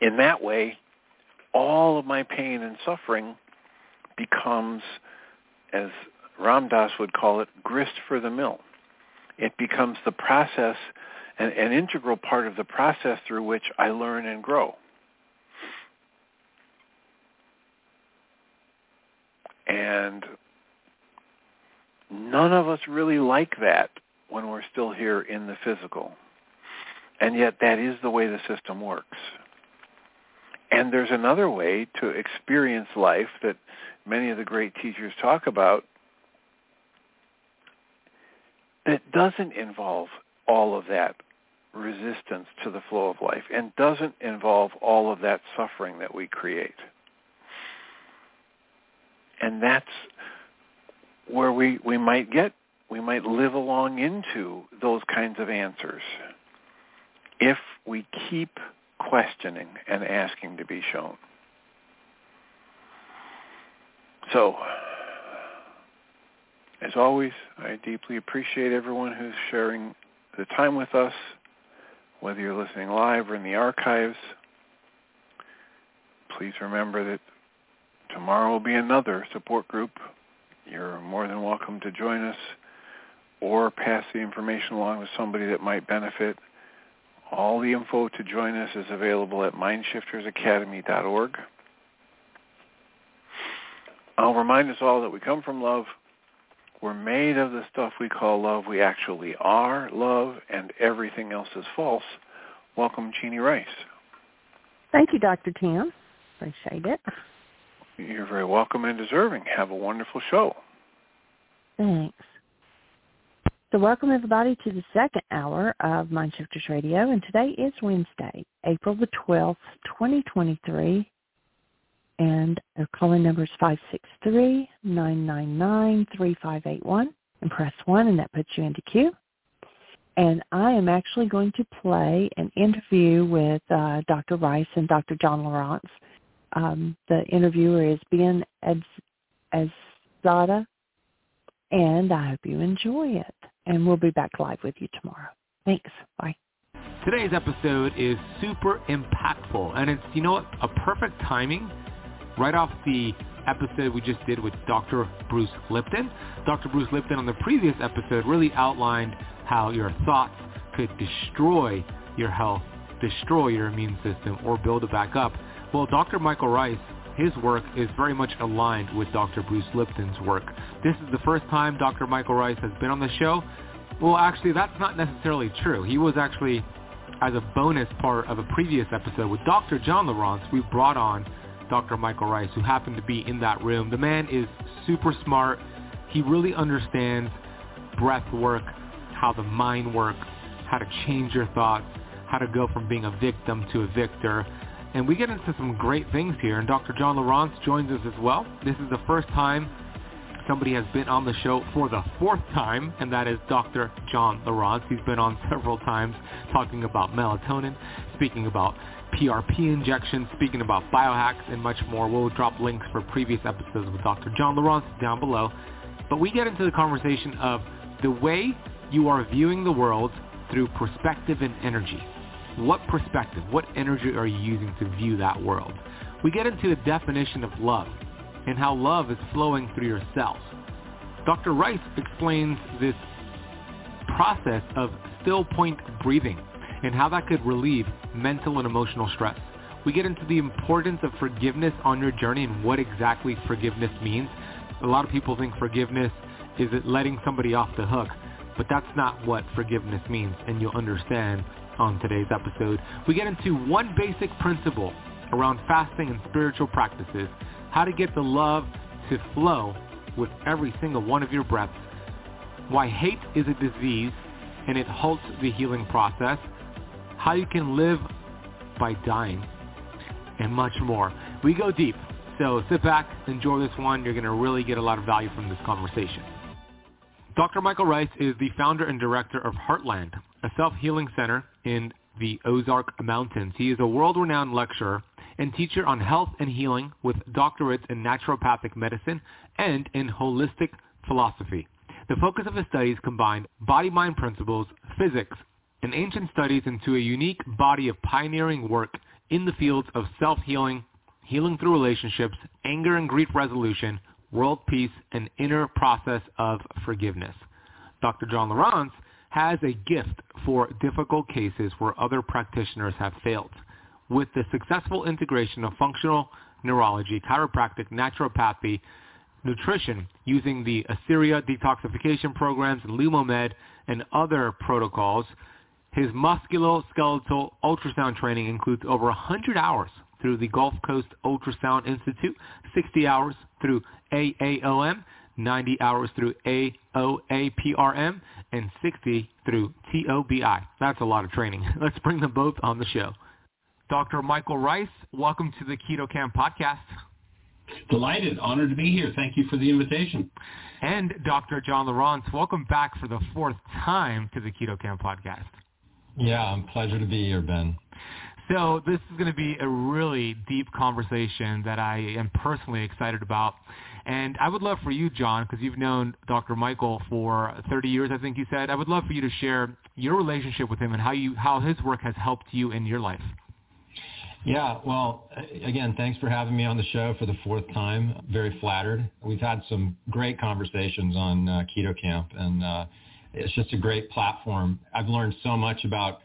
In that way, all of my pain and suffering becomes, as Ram Dass would call it, grist for the mill. It becomes the process, an, an integral part of the process through which I learn and grow. And none of us really like that when we're still here in the physical. And yet that is the way the system works. And there's another way to experience life that many of the great teachers talk about that doesn't involve all of that resistance to the flow of life and doesn't involve all of that suffering that we create. And that's where we, we might get, we might live along into those kinds of answers if we keep questioning and asking to be shown. So, as always, I deeply appreciate everyone who's sharing the time with us, whether you're listening live or in the archives. Please remember that tomorrow will be another support group. You're more than welcome to join us or pass the information along to somebody that might benefit. All the info to join us is available at mindshiftersacademy.org. I'll remind us all that we come from love. We're made of the stuff we call love. We actually are love, and everything else is false. Welcome, Jeanie Ryce. Thank you, Dr. Tim. Appreciate it. You're very welcome and deserving. Have a wonderful show. Thanks. So welcome everybody to the second hour of Mindshifters Radio, and today is Wednesday, April the 12th, 2023, and our calling number is 563-999-3581, and press 1, and that puts you into queue. And I am actually going to play an interview with uh, Dr. Ryce and Dr. John Lieurance. Um, the interviewer is Ben Azadi, and I hope you enjoy it and we'll be back live with you tomorrow. Thanks. Bye. Today's episode is super impactful, and it's, you know what, a perfect timing right off the episode we just did with Dr. Bruce Lipton. Dr. Bruce Lipton on the previous episode really outlined how your thoughts could destroy your health, destroy your immune system, or build it back up. Well, Dr. Michael Ryce, his work is very much aligned with Dr. Bruce Lipton's work. This is the first time Dr. Michael Ryce has been on the show. Well, actually, that's not necessarily true. He was actually, as a bonus part of a previous episode with Dr. John Lieurance, we brought on Dr. Michael Ryce, who happened to be in that room. The man is super smart. He really understands breath work, how the mind works, how to change your thoughts, how to go from being a victim to a victor. And we get into some great things here, and Dr. John Lieurance joins us as well. This is the first time somebody has been on the show for the fourth time, and that is Dr. John Lieurance. He's been on several times talking about melatonin, speaking about PRP injections, speaking about biohacks, and much more. We'll drop links for previous episodes with Dr. John Lieurance down below. But we get into the conversation of the way you are viewing the world through perspective and energy. What perspective, what energy are you using to view that world? We get into the definition of love and how love is flowing through your cells. Dr. Ryce explains this process of still point breathing and how that could relieve mental and emotional stress. We get into the importance of forgiveness on your journey and what exactly forgiveness means. A lot of people think forgiveness is it letting somebody off the hook, but that's not what forgiveness means, and you'll understand on today's episode. We get into one basic principle around fasting and spiritual practices, how to get the love to flow with every single one of your breaths, why hate is a disease and it halts the healing process, how you can live by dying, and much more. We go deep, so sit back, enjoy this one. You're going to really get a lot of value from this conversation. Dr. Michael Ryce is the founder and director of Heartland, a self-healing center in the Ozark Mountains. He is a world-renowned lecturer and teacher on health and healing with doctorates in naturopathic medicine and in holistic philosophy. The focus of his studies combined body-mind principles, physics, and ancient studies into a unique body of pioneering work in the fields of self-healing, healing through relationships, anger and grief resolution, world peace, and inner process of forgiveness. Dr. John Lieurance has a gift for difficult cases where other practitioners have failed. With the successful integration of functional neurology, chiropractic, naturopathy, nutrition using the Asteria detoxification programs, Lumomed, and other protocols, his musculoskeletal ultrasound training includes over 100 hours through the Gulf Coast Ultrasound Institute, 60 hours through AAOM, 90 hours through AOAPRM, and 60 through TOBI. That's a lot of training. Let's bring them both on the show. Dr. Michael Ryce, welcome to the Keto Kamp podcast. Delighted, honored to be here. Thank you for the invitation. And Dr. John Lieurance, welcome back for the fourth time to the Keto Kamp podcast. Yeah, pleasure to be here, Ben. So this is going to be a really deep conversation that I am personally excited about. And I would love for you, John, because you've known Dr. Michael for 30 years, I think you said. I would love for you to share your relationship with him and how you how his work has helped you in your life. Yeah, well, again, thanks for having me on the show for the fourth time. Very flattered. We've had some great conversations on uh, Keto Kamp, and uh, it's just a great platform. I've learned so much about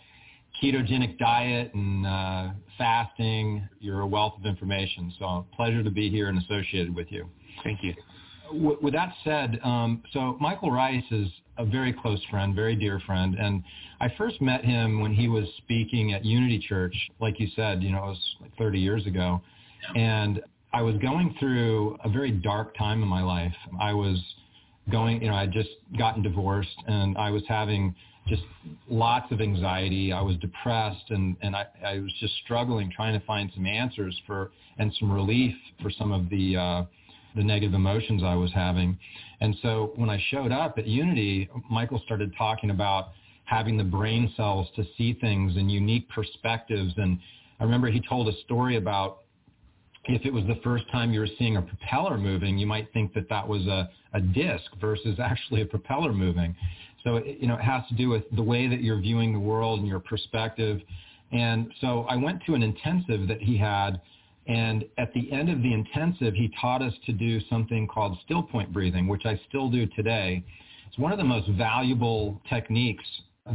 ketogenic diet and uh, fasting. You're a wealth of information, so pleasure to be here and associated with you. Thank you. W- with that said, um, so Michael Ryce is a very close friend, very dear friend, and I first met him when he was speaking at Unity Church, like you said, you know, it was like 30 years ago, and I was going through a very dark time in my life. I was going, you know, I had just gotten divorced, and I was having just lots of anxiety. I was depressed and, and I, I was just struggling trying to find some answers for and some relief for some of the uh, the negative emotions I was having. And so when I showed up at Unity, Michael started talking about having the brain cells to see things in unique perspectives. And I remember he told a story about if it was the first time you were seeing a propeller moving, you might think that that was a, a disc versus actually a propeller moving. So, it, you know, it has to do with the way that you're viewing the world and your perspective. And so I went to an intensive that he had, and at the end of the intensive, he taught us to do something called still point breathing, which I still do today. It's one of the most valuable techniques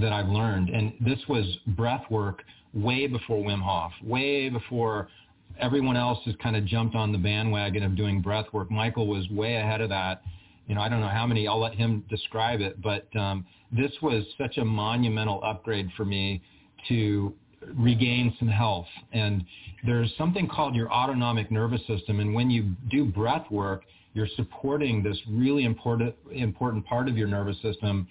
that I've learned. And this was breath work way before Wim Hof, way before everyone else has kind of jumped on the bandwagon of doing breath work. Michael was way ahead of that you know, I don't know how many, I'll let him describe it, but um, this was such a monumental upgrade for me to regain some health. And there's something called your autonomic nervous system. And when you do breath work, you're supporting this really important important part of your nervous system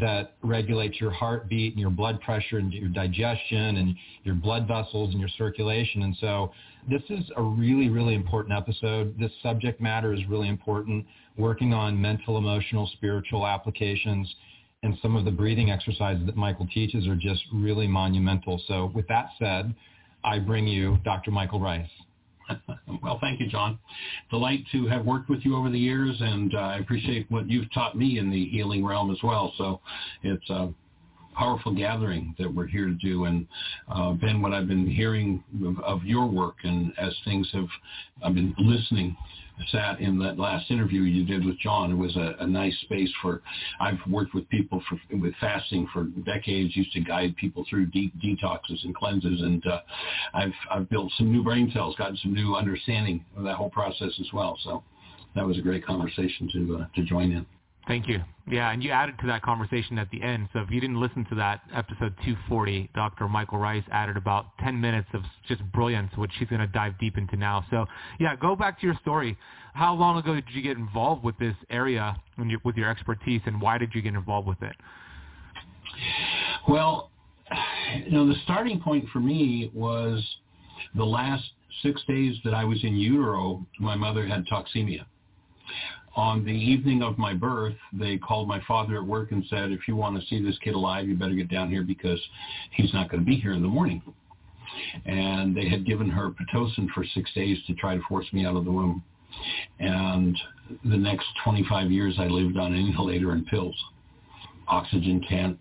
that regulates your heartbeat and your blood pressure and your digestion and your blood vessels and your circulation. And so this is a really, really important episode. This subject matter is really important, working on mental, emotional, spiritual applications. And some of the breathing exercises that Michael teaches are just really monumental. So with that said, I bring you Dr. Michael Ryce. well, thank you, John. Delight to have worked with you over the years, and uh, I appreciate what you've taught me in the healing realm as well. So it's a powerful gathering that we're here to do. And uh, Ben, what I've been hearing of, of your work, and as things have, I've been listening sat in that last interview you did with John. It was a, a nice space for. I've worked with people for with fasting for decades. Used to guide people through deep detoxes and cleanses, and uh, I've I've built some new brain cells, gotten some new understanding of that whole process as well. So that was a great conversation to uh, to join in. Thank you. Yeah, and you added to that conversation at the end. So if you didn't listen to that episode 240, Dr. Michael Ryce added about 10 minutes of just brilliance, which she's going to dive deep into now. So yeah, go back to your story. How long ago did you get involved with this area with your expertise, and why did you get involved with it? Well, you know, the starting point for me was the last six days that I was in utero. My mother had toxemia on the evening of my birth, they called my father at work and said, if you want to see this kid alive, you better get down here because he's not going to be here in the morning. And they had given her Pitocin for six days to try to force me out of the womb. And the next 25 years I lived on inhalator and pills, oxygen tent.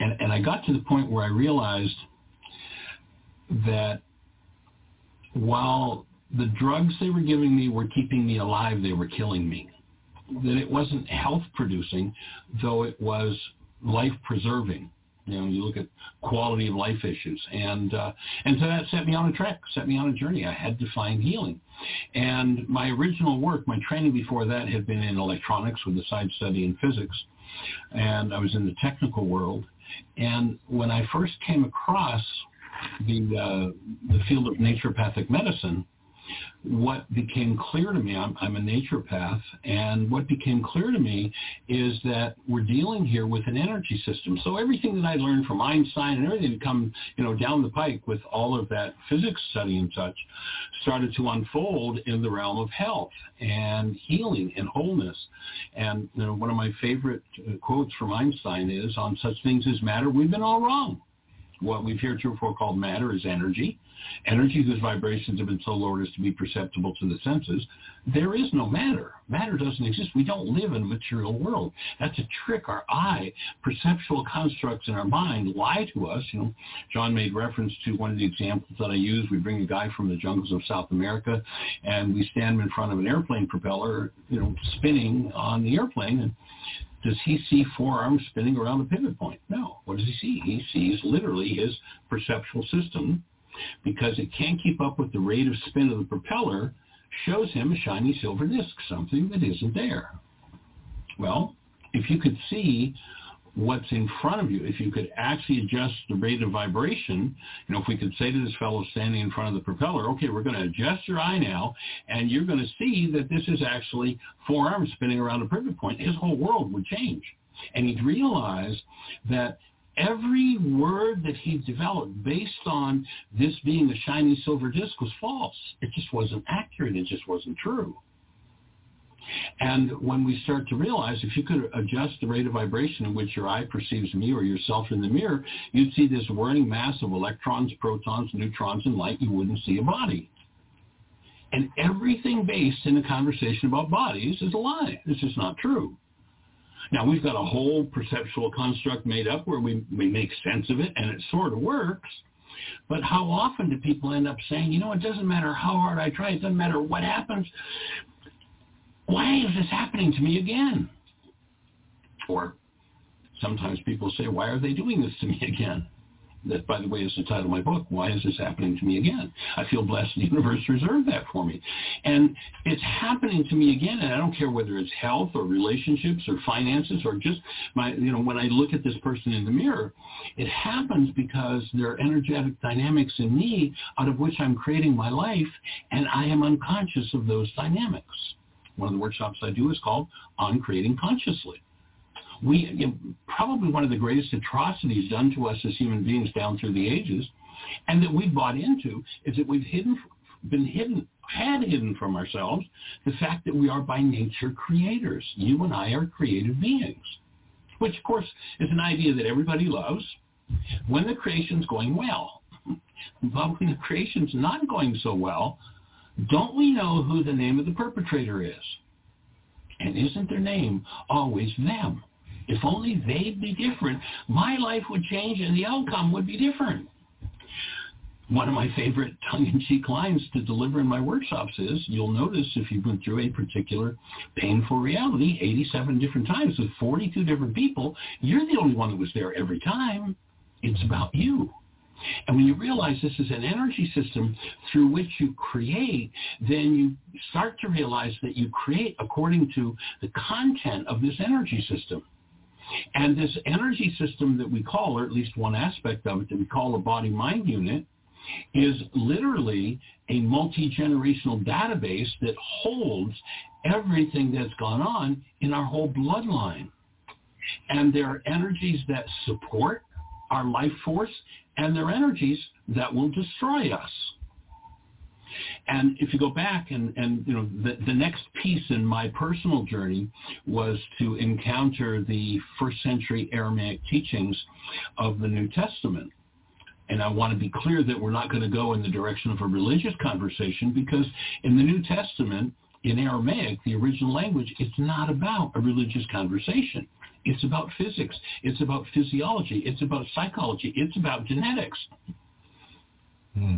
And, and I got to the point where I realized that while the drugs they were giving me were keeping me alive, they were killing me that it wasn't health producing, though it was life preserving. You know, you look at quality of life issues, and uh, and so that set me on a track, set me on a journey. I had to find healing, and my original work, my training before that had been in electronics with a side study in physics, and I was in the technical world. And when I first came across the uh, the field of naturopathic medicine, what became clear to me, I'm, I'm a naturopath, and what became clear to me is that we're dealing here with an energy system. So everything that I learned from Einstein and everything that come, you know, down the pike with all of that physics study and such started to unfold in the realm of health and healing and wholeness. And you know, one of my favorite uh, quotes from Einstein is, on such things as matter, we've been all wrong. What we've heretofore called matter is energy energy whose vibrations have been so lowered as to be perceptible to the senses, there is no matter. Matter doesn't exist. We don't live in a material world. That's a trick. Our eye, perceptual constructs in our mind lie to us. You know, John made reference to one of the examples that I use. We bring a guy from the jungles of South America and we stand him in front of an airplane propeller, you know, spinning on the airplane and does he see four arms spinning around a pivot point? No. What does he see? He sees literally his perceptual system because it can't keep up with the rate of spin of the propeller, shows him a shiny silver disk, something that isn't there. Well, if you could see what's in front of you, if you could actually adjust the rate of vibration, you know, if we could say to this fellow standing in front of the propeller, okay, we're going to adjust your eye now, and you're going to see that this is actually four arms spinning around a pivot point, his whole world would change. And he'd realize that every word that he developed based on this being a shiny silver disc was false. It just wasn't accurate. It just wasn't true. And when we start to realize if you could adjust the rate of vibration in which your eye perceives me or yourself in the mirror, you'd see this whirling mass of electrons, protons, neutrons, and light. You wouldn't see a body. And everything based in a conversation about bodies is a lie. This is not true. Now we've got a whole perceptual construct made up where we, we make sense of it and it sort of works. But how often do people end up saying, you know, it doesn't matter how hard I try, it doesn't matter what happens. Why is this happening to me again? Or sometimes people say, why are they doing this to me again? That, by the way, is the title of my book. Why is this happening to me again? I feel blessed the universe reserved that for me. And it's happening to me again, and I don't care whether it's health or relationships or finances or just my, you know, when I look at this person in the mirror, it happens because there are energetic dynamics in me out of which I'm creating my life, and I am unconscious of those dynamics. one of the workshops I do is called On Creating Consciously. We you know, probably one of the greatest atrocities done to us as human beings down through the ages, and that we've bought into, is that we've hidden, been hidden, had hidden from ourselves the fact that we are by nature creators. You and I are creative beings, which of course is an idea that everybody loves when the creation's going well. But when the creation's not going so well, don't we know who the name of the perpetrator is? And isn't their name always them? If only they'd be different, my life would change and the outcome would be different. One of my favorite tongue-in-cheek lines to deliver in my workshops is, you'll notice if you've been through a particular painful reality 87 different times with 42 different people, you're the only one that was there every time. It's about you. And when you realize this is an energy system through which you create, then you start to realize that you create according to the content of this energy system. And this energy system that we call, or at least one aspect of it that we call a body-mind unit, is literally a multi-generational database that holds everything that's gone on in our whole bloodline. And there are energies that support our life force and there are energies that will destroy us. And if you go back and, and you know, the, the next piece in my personal journey was to encounter the first century Aramaic teachings of the New Testament. And I want to be clear that we're not going to go in the direction of a religious conversation because in the New Testament, in Aramaic, the original language, it's not about a religious conversation. It's about physics. It's about physiology. It's about psychology. It's about genetics. Hmm.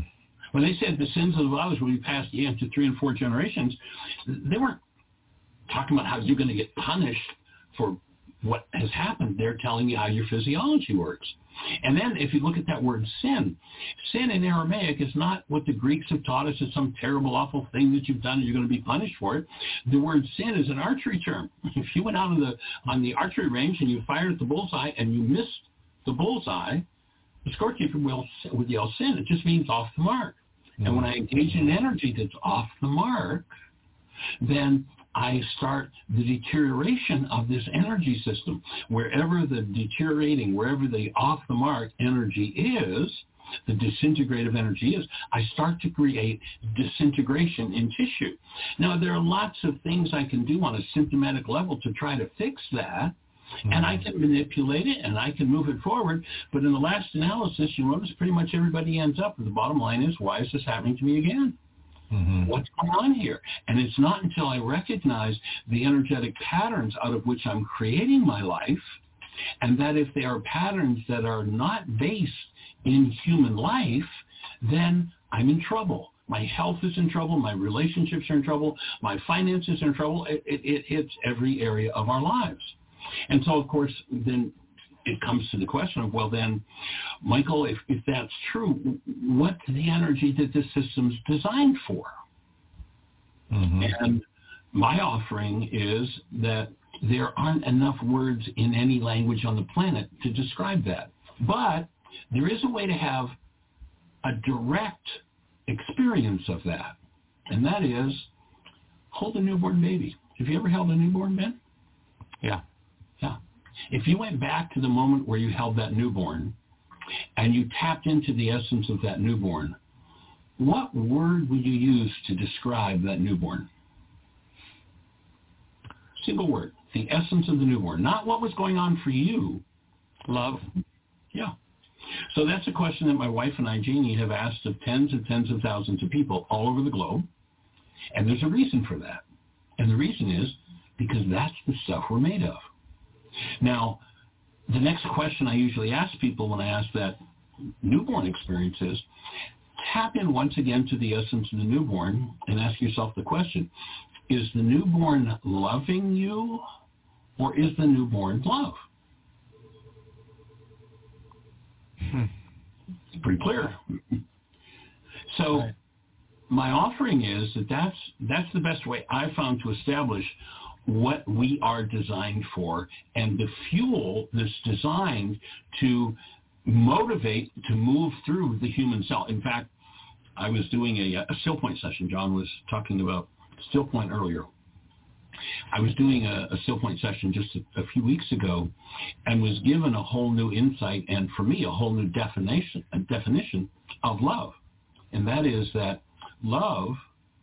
When they said the sins of the fathers will be passed yeah, to three and four generations, they weren't talking about how you're going to get punished for what has happened. They're telling you how your physiology works. And then if you look at that word sin, sin in Aramaic is not what the Greeks have taught us as some terrible, awful thing that you've done and you're going to be punished for it. The word sin is an archery term. If you went out on the, on the archery range and you fired at the bullseye and you missed the bullseye, the scorekeeper will, would yell sin. It just means off the mark. Mm-hmm. And when I engage in energy that's off the mark, then I start the deterioration of this energy system. Wherever the deteriorating, wherever the off the mark energy is, the disintegrative energy is, I start to create disintegration in tissue. Now, there are lots of things I can do on a symptomatic level to try to fix that. Mm-hmm. And I can manipulate it and I can move it forward. But in the last analysis, you notice pretty much everybody ends up. The bottom line is, why is this happening to me again? Mm-hmm. What's going on here? And it's not until I recognize the energetic patterns out of which I'm creating my life, and that if they are patterns that are not based in human life, then I'm in trouble. My health is in trouble. My relationships are in trouble. My finances are in trouble. It, it, it hits every area of our lives. And so, of course, then it comes to the question of, well, then, Michael, if, if that's true, what's the energy that this system's designed for? Mm-hmm. And my offering is that there aren't enough words in any language on the planet to describe that. But there is a way to have a direct experience of that, and that is hold a newborn baby. Have you ever held a newborn, Ben? Yeah. If you went back to the moment where you held that newborn and you tapped into the essence of that newborn, what word would you use to describe that newborn? Single word. The essence of the newborn. Not what was going on for you. Love. Yeah. So that's a question that my wife and I, Jeanie, have asked of tens and tens of thousands of people all over the globe. And there's a reason for that. And the reason is because that's the stuff we're made of. Now, the next question I usually ask people when I ask that newborn experience is, tap in once again to the essence of the newborn and ask yourself the question, is the newborn loving you or is the newborn love? Hmm. Pretty clear. So right. my offering is that that's, that's the best way I found to establish what we are designed for and the fuel that's designed to motivate to move through the human cell. In fact, I was doing a, a still point session. John was talking about still point earlier. I was doing a, a still point session just a, a, few weeks ago and was given a whole new insight and for me a whole new definition definition of love. And that is that love,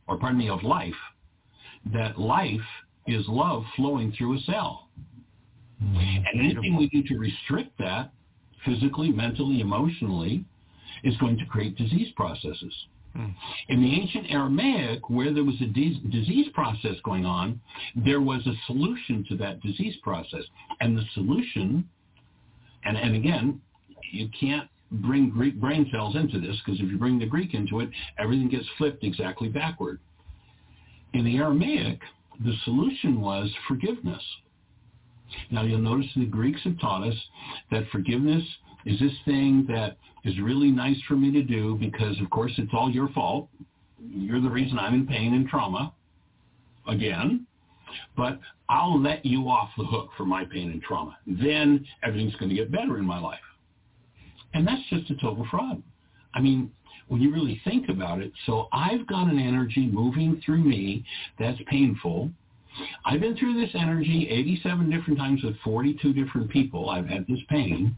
or pardon me, of life, that life is love flowing through a cell. Mm-hmm. And anything we do to restrict that physically, mentally, emotionally is going to create disease processes. In the ancient Aramaic, where there was a de- disease process going on, there was a solution to that disease process. And the solution, and, and again, you can't bring Greek brain cells into this because if you bring the Greek into it, everything gets flipped exactly backward. In the Aramaic, the solution was forgiveness. Now you'll notice the Greeks have taught us that forgiveness is this thing that is really nice for me to do because, of course, it's all your fault. You're the reason I'm in pain and trauma, again. But I'll let you off the hook for my pain and trauma. Then everything's going to get better in my life. And that's just a total fraud. I mean, when you really think about it, so I've got an energy moving through me that's painful I've been through this energy 87 different times with 42 different people. I've had this pain.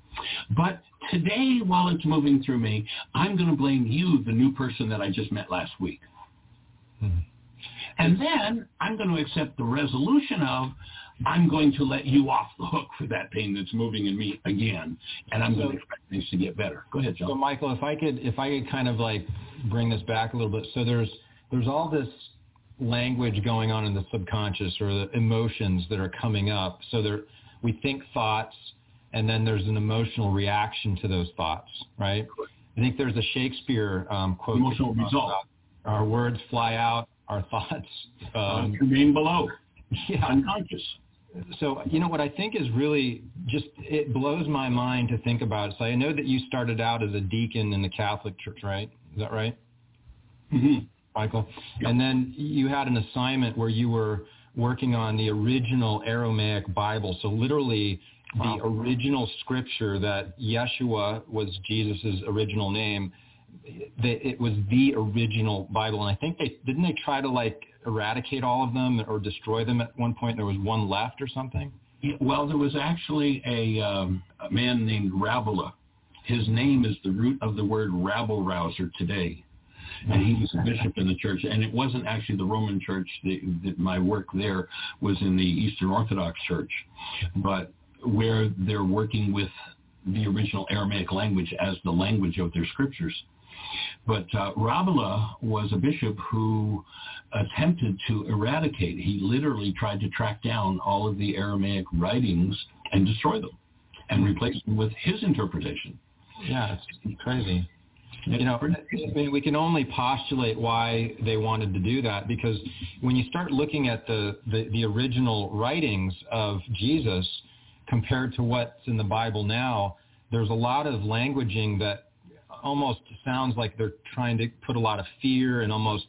But today, while it's moving through me, I'm going to blame you, the new person that I just met last week. Mm-hmm. And then I'm going to accept the resolution of I'm going to let you off the hook for that pain that's moving in me again, and I'm so, going to expect things to get better. Go ahead, John. So, Michael, if I could, if I could kind of like bring this back a little bit. So there's there's all this language going on in the subconscious or the emotions that are coming up. So there, we think thoughts, and then there's an emotional reaction to those thoughts, right? I think there's a Shakespeare um, quote. Emotional result. Our words fly out, our thoughts um, remain below. Yeah. Unconscious. So you know what I think is really just it blows my mind to think about. It. So I know that you started out as a deacon in the Catholic Church, right? Is that right? Mm-hmm. Michael. Yep. And then you had an assignment where you were working on the original Aramaic Bible. So literally wow. the original scripture that Yeshua was Jesus' original name. it was the original Bible. And I think they, didn't they try to like eradicate all of them or destroy them at one point? There was one left or something? Well, there was actually a, um, a man named Rabula. His name is the root of the word rabble rouser today and he was a bishop in the church. And it wasn't actually the Roman church. The, my work there was in the Eastern Orthodox Church, but where they're working with the original Aramaic language as the language of their scriptures. But uh, was a bishop who attempted to eradicate. He literally tried to track down all of the Aramaic writings and destroy them and replace them with his interpretation. Yeah, it's crazy you know, I mean, we can only postulate why they wanted to do that because when you start looking at the, the, the original writings of Jesus compared to what's in the Bible now, there's a lot of languaging that almost sounds like they're trying to put a lot of fear and almost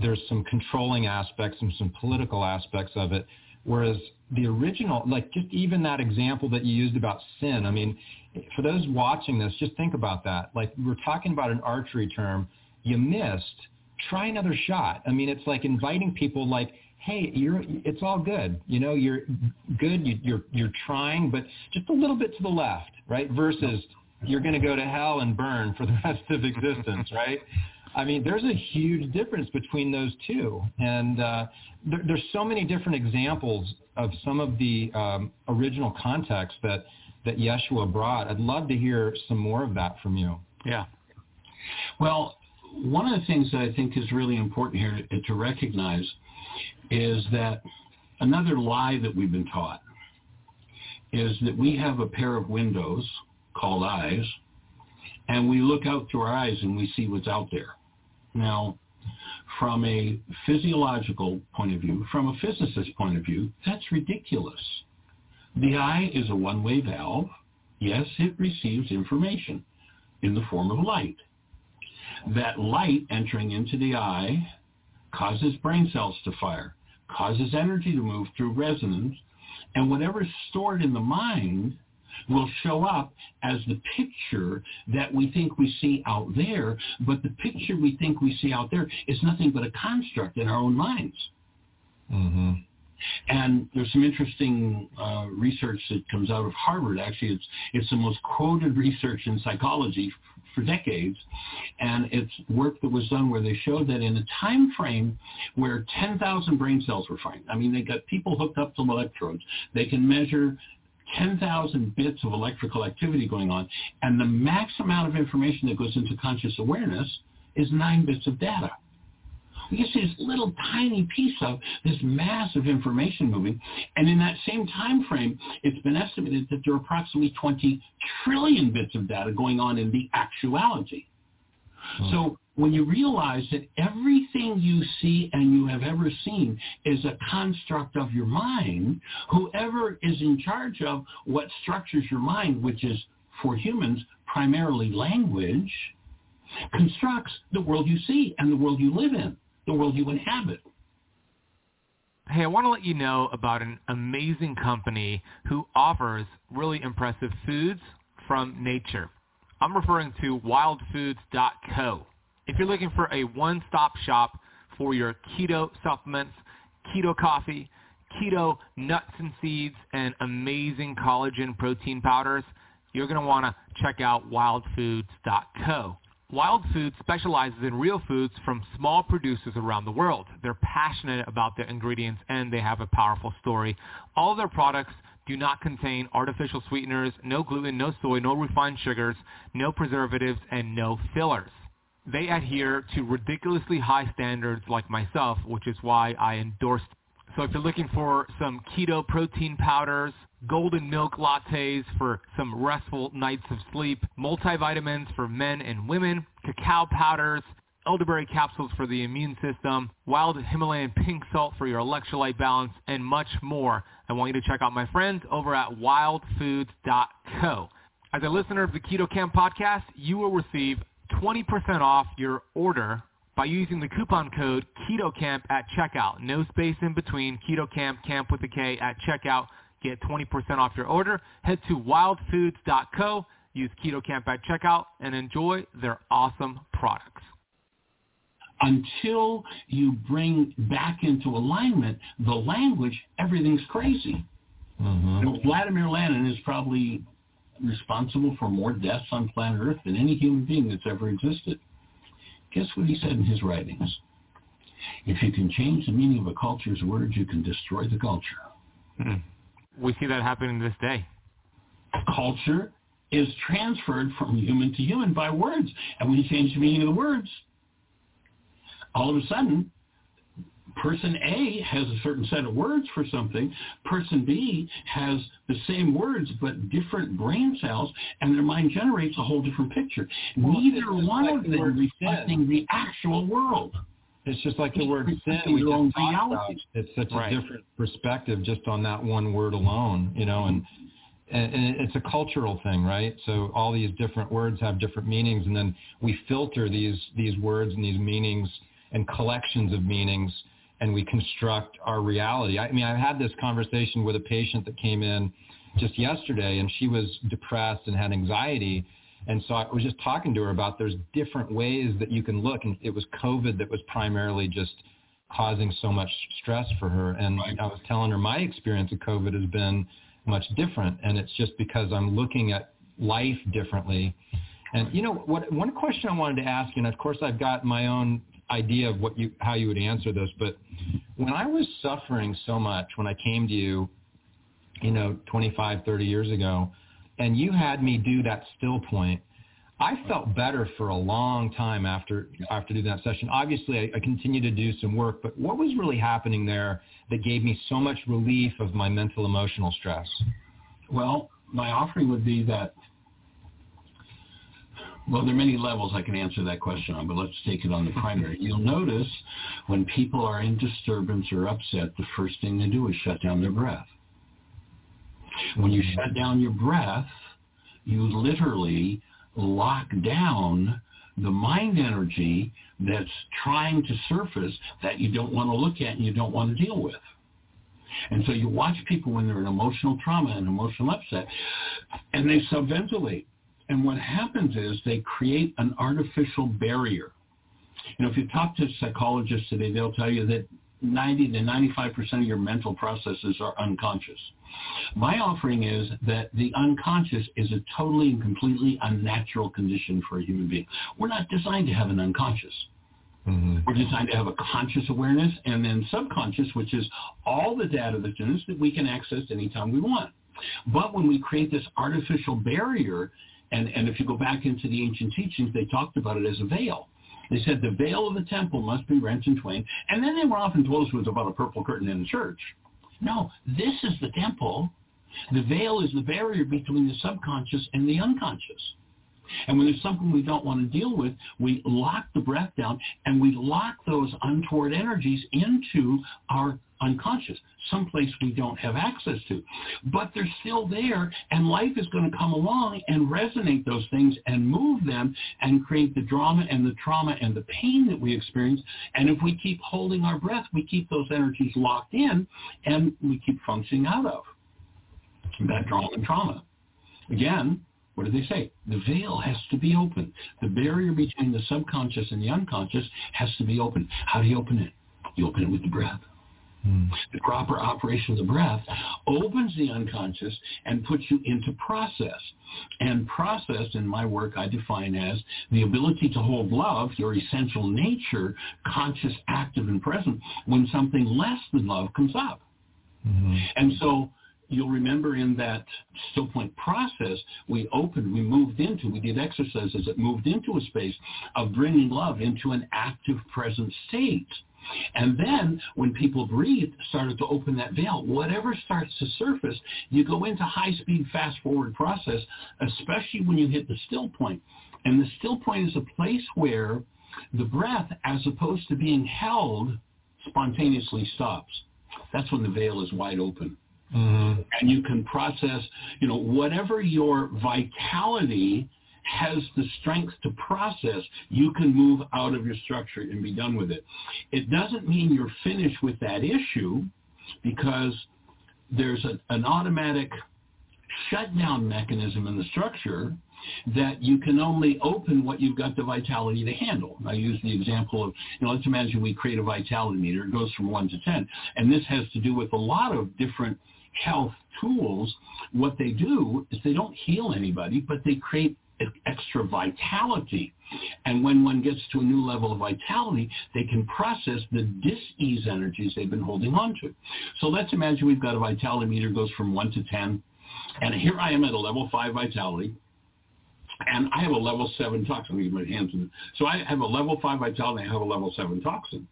there's some controlling aspects and some political aspects of it. Whereas the original, like just even that example that you used about sin, I mean, for those watching this, just think about that. Like we're talking about an archery term, you missed, try another shot. I mean, it's like inviting people like, hey, you're, it's all good. You know, you're good. You, you're, you're trying, but just a little bit to the left, right? Versus you're going to go to hell and burn for the rest of existence, right? I mean, there's a huge difference between those two. And uh, there, there's so many different examples of some of the um, original context that that Yeshua brought. I'd love to hear some more of that from you. Yeah. Well, one of the things that I think is really important here to, to recognize is that another lie that we've been taught is that we have a pair of windows called eyes, and we look out through our eyes and we see what's out there. Now, from a physiological point of view, from a physicist's point of view, that's ridiculous. The eye is a one-way valve. Yes, it receives information in the form of light. That light entering into the eye causes brain cells to fire, causes energy to move through resonance, and whatever's stored in the mind will show up as the picture that we think we see out there, but the picture we think we see out there is nothing but a construct in our own minds. Mm-hmm. And there's some interesting uh, research that comes out of Harvard. Actually, it's it's the most quoted research in psychology for decades, and it's work that was done where they showed that in a time frame where 10,000 brain cells were found. I mean, they got people hooked up to electrodes. They can measure 10,000 bits of electrical activity going on, and the max amount of information that goes into conscious awareness is nine bits of data. You see this little tiny piece of this massive information moving, and in that same time frame, it's been estimated that there are approximately 20 trillion bits of data going on in the actuality. Hmm. So when you realize that everything you see and you have ever seen is a construct of your mind, whoever is in charge of what structures your mind, which is for humans primarily language, constructs the world you see and the world you live in the world you inhabit. Hey, I want to let you know about an amazing company who offers really impressive foods from nature. I'm referring to wildfoods.co. If you're looking for a one-stop shop for your keto supplements, keto coffee, keto nuts and seeds, and amazing collagen protein powders, you're going to want to check out wildfoods.co. Wild Foods specializes in real foods from small producers around the world. They're passionate about their ingredients and they have a powerful story. All their products do not contain artificial sweeteners, no gluten, no soy, no refined sugars, no preservatives, and no fillers. They adhere to ridiculously high standards like myself, which is why I endorse. So if you're looking for some keto protein powders, golden milk lattes for some restful nights of sleep, multivitamins for men and women, cacao powders, elderberry capsules for the immune system, wild Himalayan pink salt for your electrolyte balance, and much more. I want you to check out my friends over at wildfoods.co. As a listener of the Keto Kamp podcast, you will receive 20% off your order by using the coupon code KETOKAMP at checkout. No space in between. Keto Kamp, camp with a K at checkout. Get 20% off your order. Head to wildfoods.co, use KetoKamp at checkout, and enjoy their awesome products. Until you bring back into alignment the language, everything's crazy. Mm-hmm. Vladimir Lenin is probably responsible for more deaths on planet Earth than any human being that's ever existed. Guess what he said in his writings? If you can change the meaning of a culture's words, you can destroy the culture. Mm we see that happening this day. Culture is transferred from human to human by words. And when you change the meaning of the words, all of a sudden, person A has a certain set of words for something. Person B has the same words but different brain cells, and their mind generates a whole different picture. Well, Neither one of them reflecting the actual world. It's just like the word sin we just talked about. It's such right. a different perspective just on that one word alone, you know, and, and it's a cultural thing, right? So all these different words have different meanings, and then we filter these these words and these meanings and collections of meanings, and we construct our reality. I mean, I had this conversation with a patient that came in just yesterday, and she was depressed and had anxiety and so I was just talking to her about there's different ways that you can look. And it was COVID that was primarily just causing so much stress for her. And right. I was telling her my experience of COVID has been much different. And it's just because I'm looking at life differently. And you know what? One question I wanted to ask you, and of course I've got my own idea of what you how you would answer this, but when I was suffering so much when I came to you, you know, 25, 30 years ago, and you had me do that still point, I felt better for a long time after after doing that session. Obviously, I, I continued to do some work, but what was really happening there that gave me so much relief of my mental emotional stress? Well, my offering would be that. Well, there are many levels I can answer that question on, but let's take it on the primary. You'll notice when people are in disturbance or upset, the first thing they do is shut down their breath. When you shut down your breath, you literally lock down the mind energy that's trying to surface that you don't want to look at and you don't want to deal with. And so you watch people when they're in emotional trauma and emotional upset, and they subventilate. And what happens is they create an artificial barrier. You know, if you talk to psychologists today, they'll tell you that 90 to 95% of your mental processes are unconscious. My offering is that the unconscious is a totally and completely unnatural condition for a human being. We're not designed to have an unconscious. Mm-hmm. We're designed to have a conscious awareness and then subconscious, which is all the data that's in us that we can access anytime we want. But when we create this artificial barrier, and, and if you go back into the ancient teachings, they talked about it as a veil. They said the veil of the temple must be rent in twain. And then they were often told it was about a purple curtain in the church. No, this is the temple. The veil is the barrier between the subconscious and the unconscious. And when there's something we don't want to deal with, we lock the breath down and we lock those untoward energies into our unconscious, someplace we don't have access to. But they're still there, and life is going to come along and resonate those things and move them and create the drama and the trauma and the pain that we experience. And if we keep holding our breath, we keep those energies locked in and we keep functioning out of that drama and trauma. Again, what do they say? The veil has to be open. The barrier between the subconscious and the unconscious has to be open. How do you open it? You open it with the breath. The proper operation of the breath opens the unconscious and puts you into process. And process in my work I define as the ability to hold love, your essential nature, conscious, active, and present when something less than love comes up. Mm-hmm. And so you'll remember in that still point process, we opened, we moved into, we did exercises that moved into a space of bringing love into an active present state. And then when people breathe, started to open that veil, whatever starts to surface, you go into high-speed fast-forward process, especially when you hit the still point. And the still point is a place where the breath, as opposed to being held, spontaneously stops. That's when the veil is wide open. Mm-hmm. And you can process, you know, whatever your vitality has the strength to process, you can move out of your structure and be done with it. It doesn't mean you're finished with that issue because there's a, an automatic shutdown mechanism in the structure that you can only open what you've got the vitality to handle. I use the example of, you know, let's imagine we create a vitality meter. It goes from 1 to 10. And this has to do with a lot of different health tools. What they do is they don't heal anybody, but they create extra vitality. And when one gets to a new level of vitality, they can process the dis-ease energies they've been holding on to. So let's imagine we've got a vitality meter goes from 1 to 10. And here I am at a level 5 vitality. And I have a level 7 toxin. Me my hands in. So I have a level 5 vitality. and I have a level 7 toxin.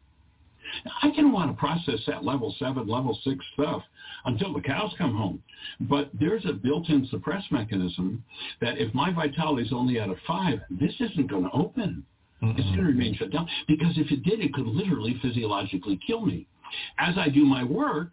I can want to process that level 7, level 6 stuff until the cows come home. But there's a built-in suppress mechanism that if my vitality is only at a 5, this isn't going to open. Mm-hmm. It's going to remain shut down because if it did, it could literally physiologically kill me. As I do my work,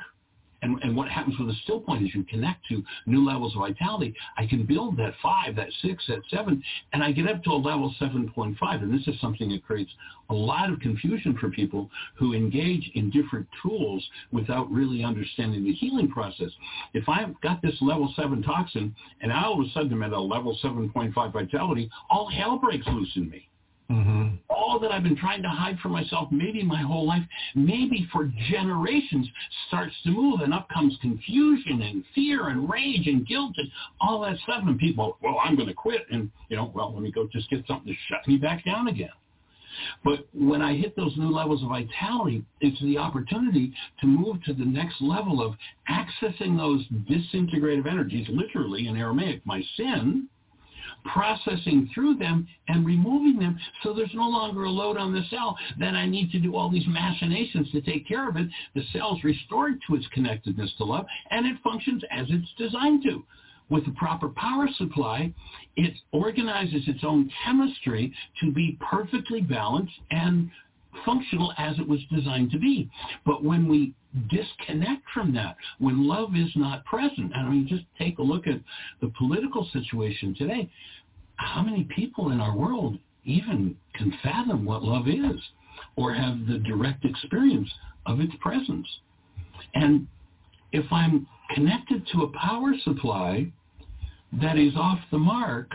and, and what happens with a still point is you connect to new levels of vitality. I can build that five, that six, that seven, and I get up to a level 7.5. And this is something that creates a lot of confusion for people who engage in different tools without really understanding the healing process. If I've got this level 7 toxin and I all of a sudden I'm at a level 7.5 vitality, all hell breaks loose in me. Mm-hmm. All that I've been trying to hide from myself, maybe my whole life, maybe for generations, starts to move, and up comes confusion and fear and rage and guilt and all that stuff. And people, well, I'm going to quit, and you know, well, let me go just get something to shut me back down again. But when I hit those new levels of vitality, it's the opportunity to move to the next level of accessing those disintegrative energies, literally in Aramaic, my sin, processing through them and removing them so there's no longer a load on the cell. Then I need to do all these machinations to take care of it. The cell's restored to its connectedness to love and it functions as it's designed to. With the proper power supply, it organizes its own chemistry to be perfectly balanced and functional as it was designed to be. But when we disconnect from that, when love is not present, and I mean, just take a look at the political situation today. How many people in our world even can fathom what love is or have the direct experience of its presence? And if I'm connected to a power supply that is off the mark,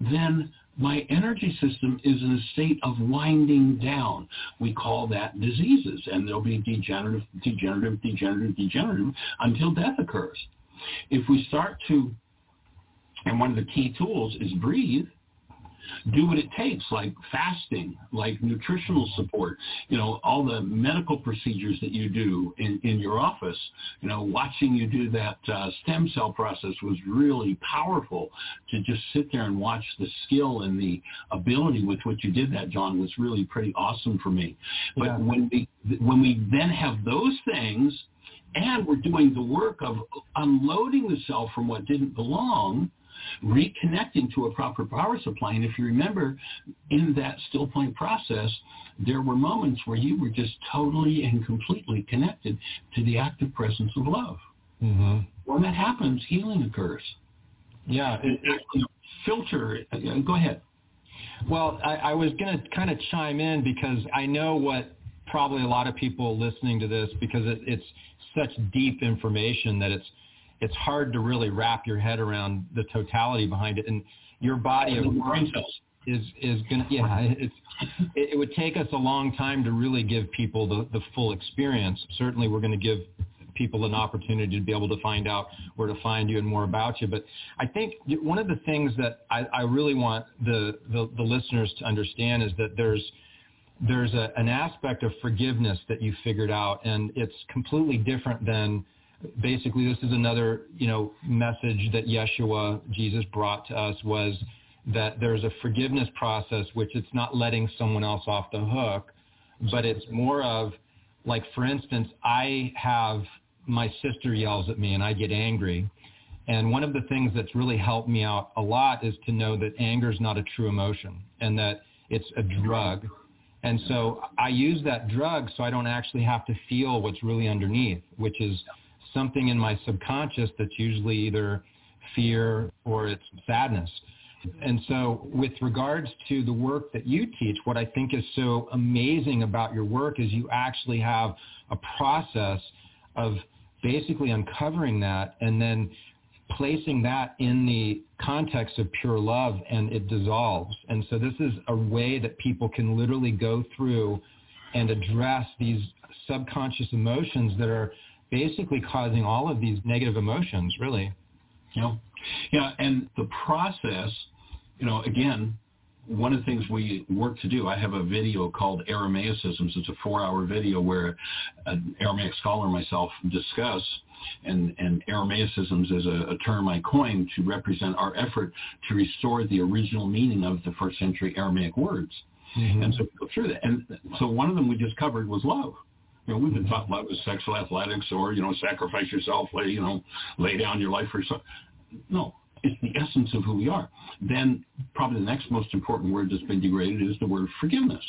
then my energy system is in a state of winding down. We call that diseases, and there'll be degenerative, degenerative, degenerative, degenerative until death occurs. If we start to, and one of the key tools is breathe, do what it takes, like fasting, like nutritional support, you know, all the medical procedures that you do in, in your office. You know, watching you do that uh, stem cell process was really powerful to just sit there and watch the skill and the ability with which you did that, John, was really pretty awesome for me. But yeah. when we when we then have those things and we're doing the work of unloading the cell from what didn't belong, reconnecting to a proper power supply. And if you remember, in that still point process, there were moments where you were just totally and completely connected to the active presence of love. Mm-hmm. When that happens, healing occurs. Yeah. It, it, filter. Uh, go ahead. Well, I, I was going to kind of chime in because I know what probably a lot of people listening to this because it, it's such deep information that it's it's hard to really wrap your head around the totality behind it. And your body of brain is is gonna yeah it's it, it would take us a long time to really give people the the full experience. Certainly, we're going to give people an opportunity to be able to find out where to find you and more about you. But I think one of the things that I, I really want the, the, the listeners to understand is that there's there's a, an aspect of forgiveness that you figured out, and it's completely different than basically this is another you know message that Yeshua Jesus brought to us was that there's a forgiveness process which it's not letting someone else off the hook but it's more of like for instance I have my sister yells at me and I get angry. And one of the things that's really helped me out a lot is to know that anger is not a true emotion and that it's a drug. And so I use that drug so I don't actually have to feel what's really underneath which is something in my subconscious that's usually either fear or it's sadness. And so with regards to the work that you teach, what I think is so amazing about your work is you actually have a process of basically uncovering that and then placing that in the context of pure love and it dissolves. And so this is a way that people can literally go through and address these subconscious emotions that are basically causing all of these negative emotions, really. Yeah. Yeah, and the process, you know, again, one of the things we work to do, I have a video called Aramaicisms. It's a four-hour video where an Aramaic scholar and myself discuss, and, and Aramaicisms is a, a term I coined to represent our effort to restore the original meaning of the first century Aramaic words. Mm-hmm. And so go through that. And so one of them we just covered was love. You know, we've been taught love is sexual athletics or, you know, sacrifice yourself, lay, you know, lay down your life for yourself. No, it's the essence of who we are. Then probably the next most important word that's been degraded is the word forgiveness.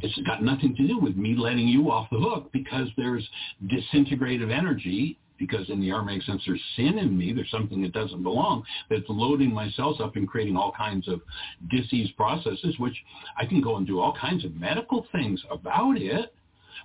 It's got nothing to do with me letting you off the hook because there's disintegrative energy because in the Aramaic sense there's sin in me, there's something that doesn't belong, that's loading my cells up and creating all kinds of disease processes, which I can go and do all kinds of medical things about it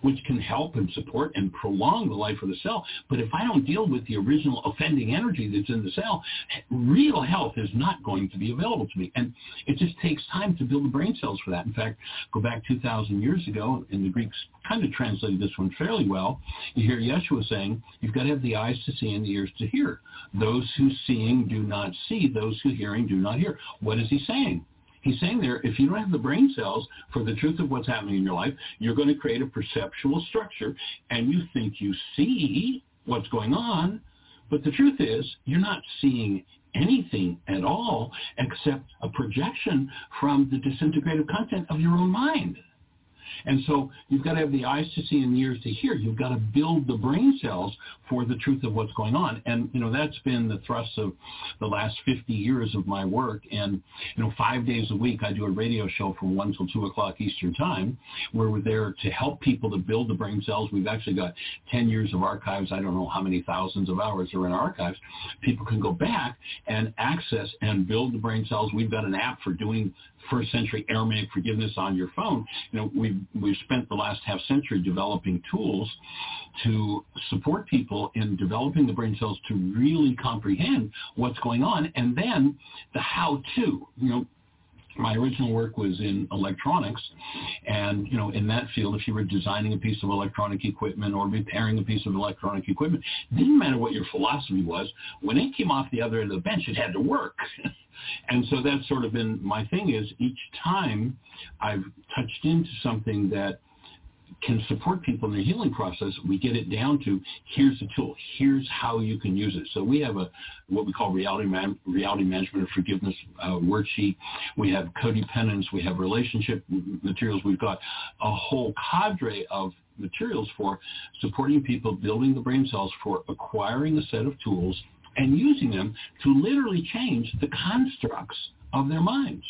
which can help and support and prolong the life of the cell. But if I don't deal with the original offending energy that's in the cell, real health is not going to be available to me. And it just takes time to build the brain cells for that. In fact, go back 2,000 years ago, and the Greeks kind of translated this one fairly well. You hear Yeshua saying, you've got to have the eyes to see and the ears to hear. Those who seeing do not see. Those who hearing do not hear. What is he saying? He's saying there, if you don't have the brain cells for the truth of what's happening in your life, you're going to create a perceptual structure and you think you see what's going on, but the truth is you're not seeing anything at all except a projection from the disintegrated content of your own mind. And so you've got to have the eyes to see and the ears to hear. You've got to build the brain cells for the truth of what's going on. And, you know, that's been the thrust of the last 50 years of my work. And, you know, five days a week, I do a radio show from 1 till 2 o'clock Eastern Time where we're there to help people to build the brain cells. We've actually got 10 years of archives. I don't know how many thousands of hours are in archives. People can go back and access and build the brain cells. We've got an app for doing first century Aramaic forgiveness on your phone. You know, we've, we've spent the last half century developing tools to support people in developing the brain cells to really comprehend what's going on and then the how to, you know, my original work was in electronics and you know in that field if you were designing a piece of electronic equipment or repairing a piece of electronic equipment didn't matter what your philosophy was. When it came off the other end of the bench it had to work. And so that's sort of been my thing is each time i've touched into something that can support people in the healing process, we get it down to here's the tool, here's how you can use it. So we have a what we call reality man, reality management of forgiveness uh, worksheet. We have codependence. We have relationship materials. We've got a whole cadre of materials for supporting people building the brain cells for acquiring a set of tools and using them to literally change the constructs of their minds.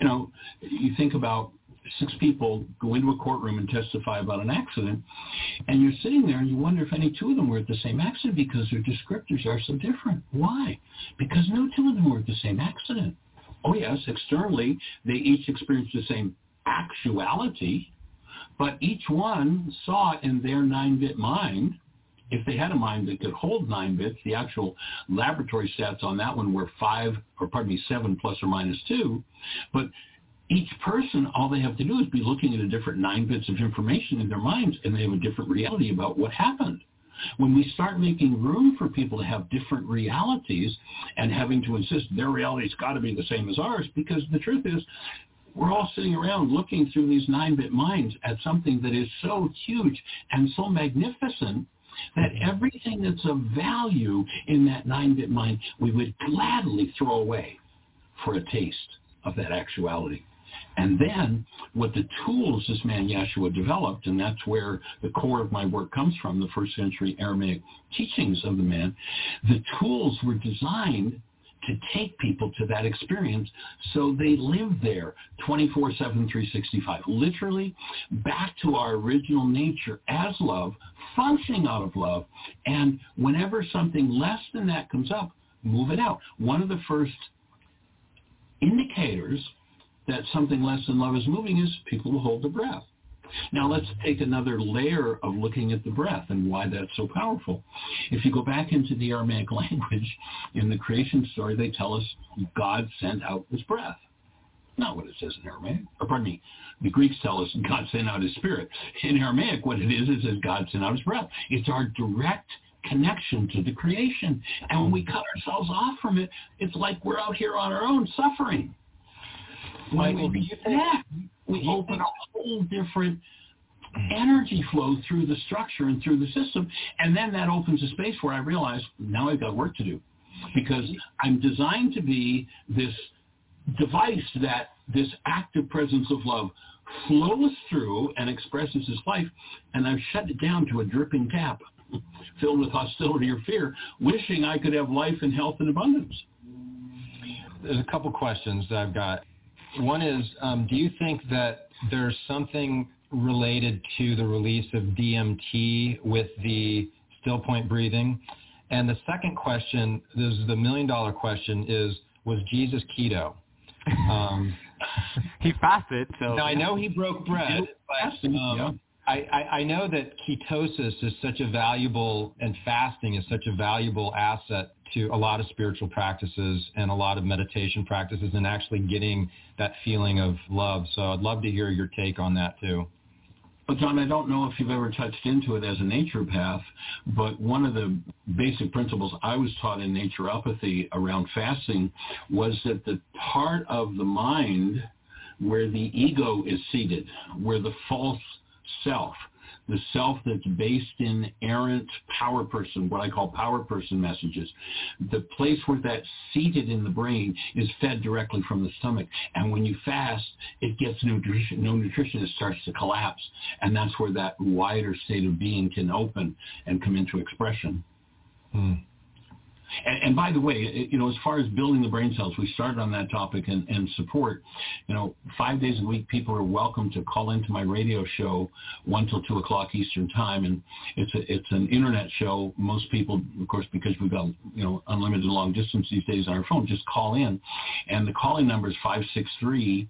You know, you think about six people go into a courtroom and testify about an accident, and you're sitting there and you wonder if any two of them were at the same accident because their descriptors are so different. Why? Because no two of them were at the same accident. Oh yes, externally they each experienced the same actuality, but each one saw in their nine-bit mind if they had a mind that could hold nine bits, the actual laboratory stats on that one were five, or pardon me, seven plus or minus two. But each person, all they have to do is be looking at a different nine bits of information in their minds, and they have a different reality about what happened. When we start making room for people to have different realities and having to insist their reality's got to be the same as ours, because the truth is, we're all sitting around looking through these nine-bit minds at something that is so huge and so magnificent that everything that's of value in that nine-bit mind we would gladly throw away for a taste of that actuality. And then what the tools this man Yeshua developed, and that's where the core of my work comes from, the first century Aramaic teachings of the man, the tools were designed to take people to that experience so they live there 24-7, 365. Literally back to our original nature as love, functioning out of love. And whenever something less than that comes up, move it out. One of the first indicators that something less than love is moving is people will hold their breath. Now let's take another layer of looking at the breath and why that's so powerful. If you go back into the Aramaic language, in the creation story, they tell us God sent out his breath. Not what it says in Aramaic. Or pardon me, the Greeks tell us God sent out his spirit. In Aramaic, what it is, is that God sent out his breath. It's our direct connection to the creation. And when we cut ourselves off from it, it's like we're out here on our own suffering. Michael, do you think we open a whole different energy flow through the structure and through the system, and then that opens a space where I realize now I've got work to do because I'm designed to be this device that this active presence of love flows through and expresses his life, and I've shut it down to a dripping tap filled with hostility or fear, wishing I could have life and health and abundance. There's a couple questions that I've got. One is, um, do you think that there's something related to the release of DMT with the still point breathing? And the second question, this is the million dollar question, is was Jesus keto? Um, he fasted, so now I know he broke bread, but um, I, I, I know that ketosis is such a valuable and fasting is such a valuable asset to a lot of spiritual practices and a lot of meditation practices and actually getting that feeling of love. So I'd love to hear your take on that too. Well, John, I don't know if you've ever touched into it as a naturopath, but one of the basic principles I was taught in naturopathy around fasting was that the part of the mind where the ego is seated, where the false self the self that's based in errant power person, what I call power person messages. The place where that's seated in the brain is fed directly from the stomach. And when you fast, it gets no nutrition, no nutrition, it starts to collapse. And that's where that wider state of being can open and come into expression. Hmm. And, and by the way, you know, as far as building the brain cells, we started on that topic and, and support. You know, five days a week, people are welcome to call into my radio show one till two o'clock Eastern time, and it's a, it's an internet show. Most people, of course, because we've got you know unlimited long distance these days on our phone, just call in, and the calling number is five six three.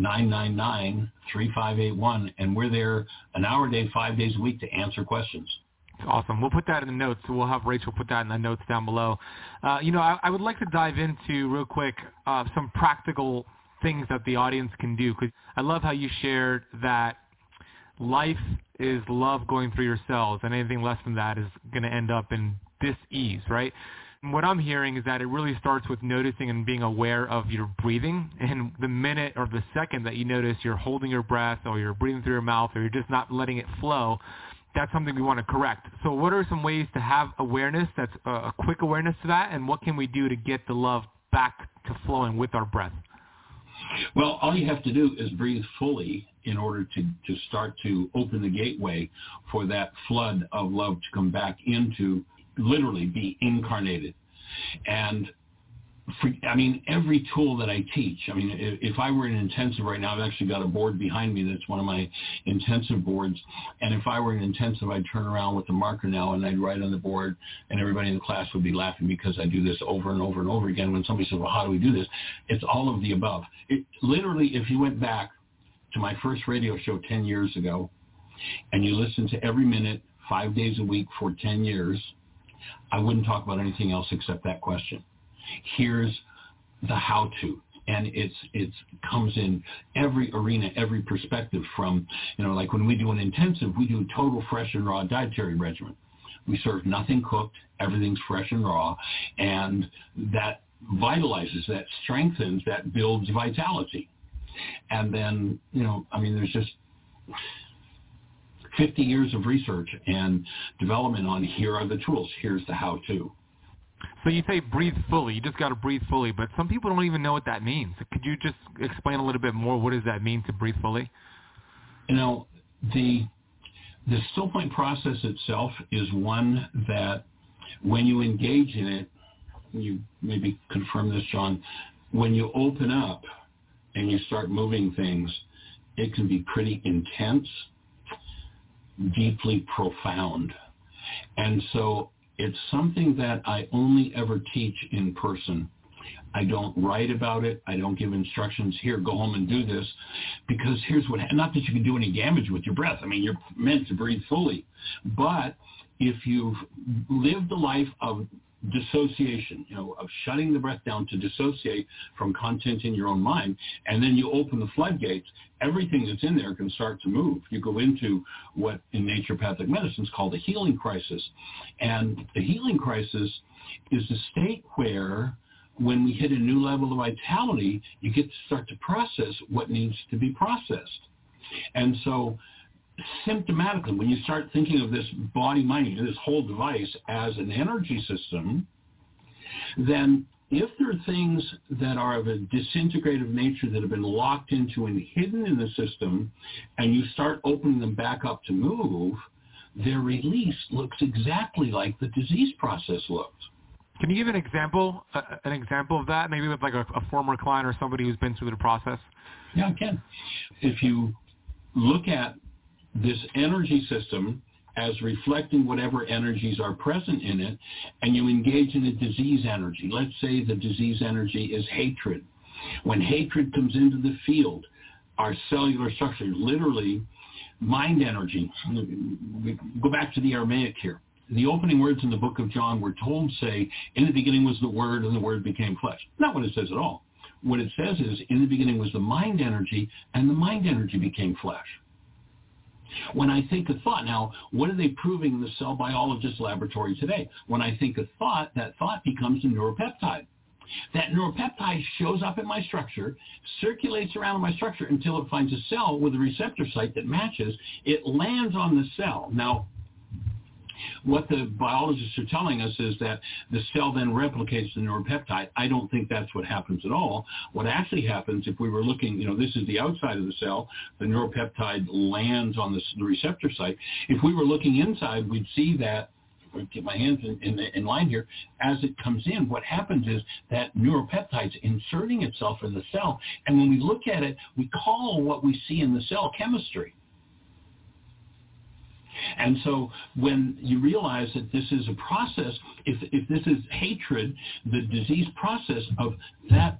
999-3581, and we're there an hour a day, five days a week to answer questions. Awesome. We'll put that in the notes. We'll have Rachel put that in the notes down below. Uh, you know, I, I, would like to dive into real quick uh, some practical things that the audience can do because I love how you shared that life is love going through your cells, and anything less than that is going to end up in dis-ease, right? And what I'm hearing is that it really starts with noticing and being aware of your breathing. And the minute or the second that you notice you're holding your breath or you're breathing through your mouth or you're just not letting it flow, that's something we want to correct. So what are some ways to have awareness that's uh, a quick awareness to that and what can we do to get the love back to flowing with our breath? Well, all you have to do is breathe fully in order to, to start to open the gateway for that flood of love to come back into literally be incarnated. And I mean, every tool that I teach, I mean, if, I were in intensive right now, I've actually got a board behind me that's one of my intensive boards. And if I were in intensive, I'd turn around with the marker now and I'd write on the board and everybody in the class would be laughing because I do this over and over and over again. When somebody says, well, how do we do this? It's all of the above. It, literally, if you went back to my first radio show 10 years ago and you listened to every minute, five days a week for 10 years, I wouldn't talk about anything else except that question here's the how-to and it's it's comes in every arena, every perspective. From you know, like when we do an intensive, we do total fresh and raw dietary regimen. We serve nothing cooked, everything's fresh and raw, and that vitalizes, that strengthens, that builds vitality. And then you know, I mean, there's just 50 years of research and development on here are the tools, here's the how-to. So you say breathe fully. You just got to breathe fully, but some people don't even know what that means. Could you just explain a little bit more? What does that mean to breathe fully? You know, the the still point process itself is one that when you engage in it, you maybe confirm this, John. When you open up and you start moving things, it can be pretty intense, deeply profound. And so it's something that I only ever teach in person. I don't write about it. I don't give instructions here, go home and do this. Because here's what, not that you can do any damage with your breath. I mean, you're meant to breathe fully. But if you've lived a life of dissociation, you know, of shutting the breath down to dissociate from content in your own mind, and then you open the floodgates, everything that's in there can start to move. You go into what in naturopathic medicine is called a healing crisis. And the healing crisis is a state where when we hit a new level of vitality, you get to start to process what needs to be processed. And so symptomatically, when you start thinking of this body mind, this whole device as an energy system, then if there are things that are of a disintegrative nature that have been locked into and hidden in the system, and you start opening them back up to move, their release looks exactly like the disease process looked. Can you give an example, uh, an example of that, maybe with like a, a former client or somebody who's been through the process? Yeah, I can. If you look at this energy system as reflecting whatever energies are present in it, and you engage in a disease energy. Let's say the disease energy is hatred. When hatred comes into the field, our cellular structure, literally mind energy, go back to the Aramaic here. The opening words in the book of John we're told say, in the beginning was the Word, and the Word became flesh. Not what it says at all. What it says is, in the beginning was the mind energy, and the mind energy became flesh. When I think a thought, now, what are they proving in the cell biologist laboratory today? When I think a thought, that thought becomes a neuropeptide. That neuropeptide shows up in my structure, circulates around in my structure until it finds a cell with a receptor site that matches. It lands on the cell. Now, what the biologists are telling us is that the cell then replicates the neuropeptide. I don't think that's what happens at all. What actually happens if we were looking, you know, this is the outside of the cell, the neuropeptide lands on the, receptor site. If we were looking inside, we'd see that get my hands in, in, in, line here, as it comes in, what happens is that neuropeptide's inserting itself in the cell. And when we look at it, we call what we see in the cell chemistry. And so when you realize that this is a process, if, if this is hatred, the disease process of that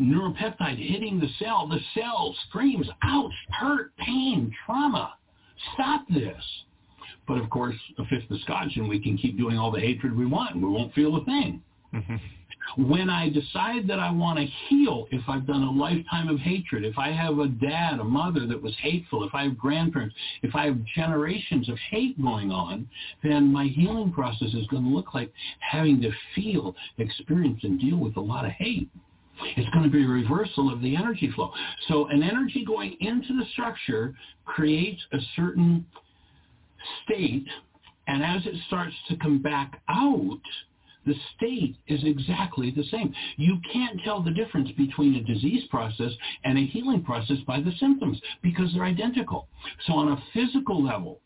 neuropeptide hitting the cell, the cell screams, ouch, hurt, pain, trauma. Stop this. But of course, a fifth the scotch, and we can keep doing all the hatred we want, and we won't feel a thing. Mm-hmm. When I decide that I want to heal, if I've done a lifetime of hatred, if I have a dad, a mother that was hateful, if I have grandparents, if I have generations of hate going on, then my healing process is going to look like having to feel, experience, and deal with a lot of hate. It's going to be a reversal of the energy flow. So an energy going into the structure creates a certain state, and as it starts to come back out, the state is exactly the same. You can't tell the difference between a disease process and a healing process by the symptoms because they're identical. So on a physical level,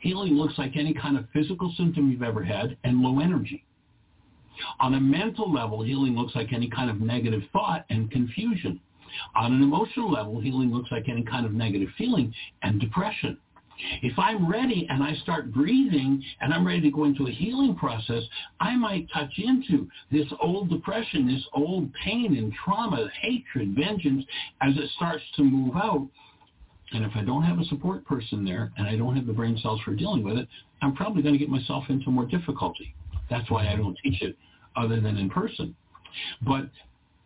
healing looks like any kind of physical symptom you've ever had and low energy. On a mental level, healing looks like any kind of negative thought and confusion. On an emotional level, healing looks like any kind of negative feeling and depression. If I'm ready and I start breathing and I'm ready to go into a healing process, I might touch into this old depression, this old pain and trauma, hatred, vengeance as it starts to move out. And if I don't have a support person there and I don't have the brain cells for dealing with it, I'm probably going to get myself into more difficulty. That's why I don't teach it other than in person. But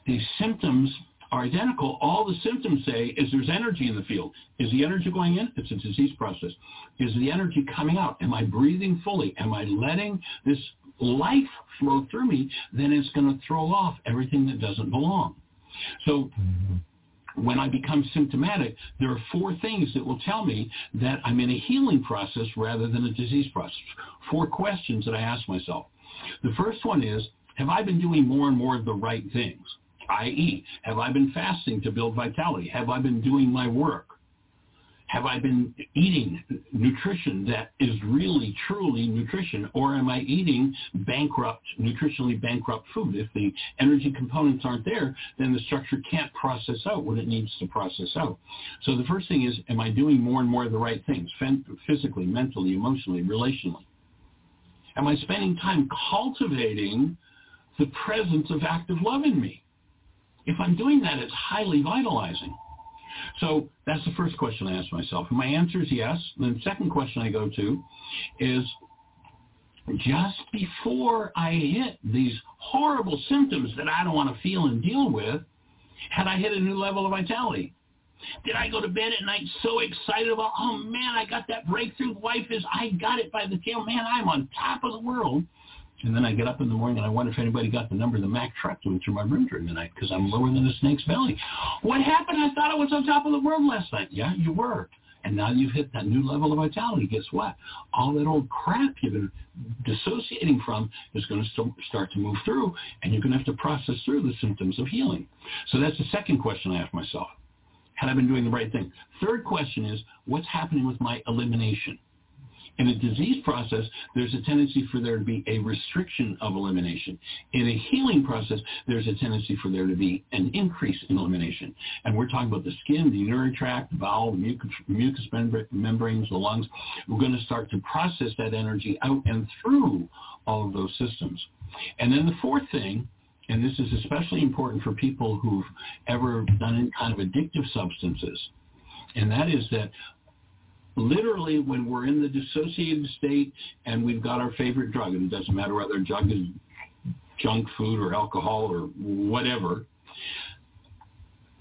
the symptoms are identical. All the symptoms say is there's energy in the field. Is the energy going in? It's a disease process. Is the energy coming out? Am I breathing fully? Am I letting this life flow through me? Then it's going to throw off everything that doesn't belong. So when I become symptomatic, there are four things that will tell me that I'm in a healing process rather than a disease process. Four questions that I ask myself. The first one is, have I been doing more and more of the right things? i.e., have I been fasting to build vitality? Have I been doing my work? Have I been eating nutrition that is really, truly nutrition, or am I eating bankrupt, nutritionally bankrupt food? If the energy components aren't there, then the structure can't process out what it needs to process out. So the first thing is, am I doing more and more of the right things, physically, mentally, emotionally, relationally? Am I spending time cultivating the presence of active love in me? If I'm doing that, it's highly vitalizing. So that's the first question I ask myself. And my answer is yes. And then the second question I go to is just before I hit these horrible symptoms that I don't want to feel and deal with, had I hit a new level of vitality? Did I go to bed at night so excited about, oh man, I got that breakthrough. Wife is, I got it by the tail. Man, I'm on top of the world. And then I get up in the morning and I wonder if anybody got the number of the Mack truck that went through my room during the night because I'm lower than the snake's belly. What happened? I thought I was on top of the world last night. Yeah, you were. And now you've hit that new level of vitality. Guess what? All that old crap you've been dissociating from is going to start to move through, and you're going to have to process through the symptoms of healing. So that's the second question I ask myself. Had I been doing the right thing? Third question is, what's happening with my elimination? In a disease process, there's a tendency for there to be a restriction of elimination. In a healing process, there's a tendency for there to be an increase in elimination. And we're talking about the skin, the urinary tract, the bowel, mucous, mucous membranes, the lungs. We're going to start to process that energy out and through all of those systems. And then the fourth thing and this is especially important for people who've ever done any kind of addictive substances, and that is that literally when we're in the dissociated state and we've got our favorite drug, and it doesn't matter whether a drug is junk food or alcohol or whatever,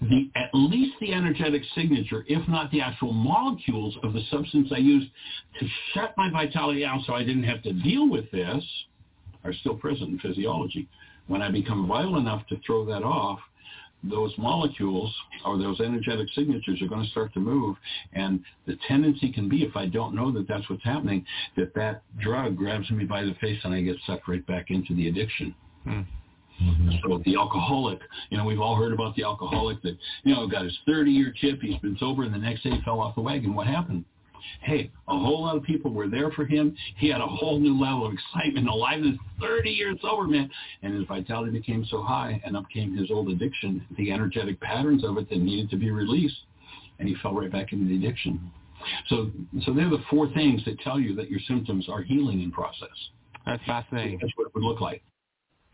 the at least the energetic signature, if not the actual molecules of the substance I used to shut my vitality out so I didn't have to deal with this, are still present in physiology. When I become vital enough to throw that off, those molecules or those energetic signatures are going to start to move. And the tendency can be, if I don't know that that's what's happening, that that drug grabs me by the face and I get sucked right back into the addiction. Hmm. Mm-hmm. So the alcoholic, you know, we've all heard about the alcoholic that, you know, got his 30-year chip, he's been sober, and the next day he fell off the wagon. What happened? Hey, a whole lot of people were there for him. He had a whole new level of excitement, aliveness, 30 years sober, man. And his vitality became so high, and up came his old addiction, the energetic patterns of it that needed to be released. And he fell right back into the addiction. So, so they're the four things that tell you that your symptoms are healing in process. That's fascinating. That's what it would look like.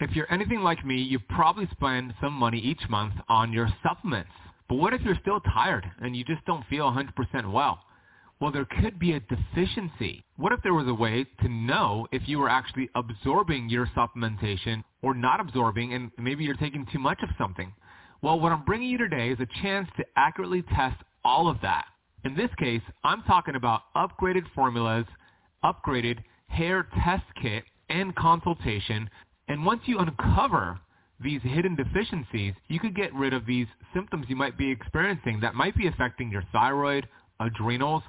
If you're anything like me, you probably spend some money each month on your supplements. But what if you're still tired and you just don't feel 100% well? Well, there could be a deficiency. What if there was a way to know if you were actually absorbing your supplementation or not absorbing and maybe you're taking too much of something? Well, what I'm bringing you today is a chance to accurately test all of that. In this case, I'm talking about upgraded formulas, upgraded hair test kit, and consultation. And once you uncover these hidden deficiencies, you could get rid of these symptoms you might be experiencing that might be affecting your thyroid, adrenals,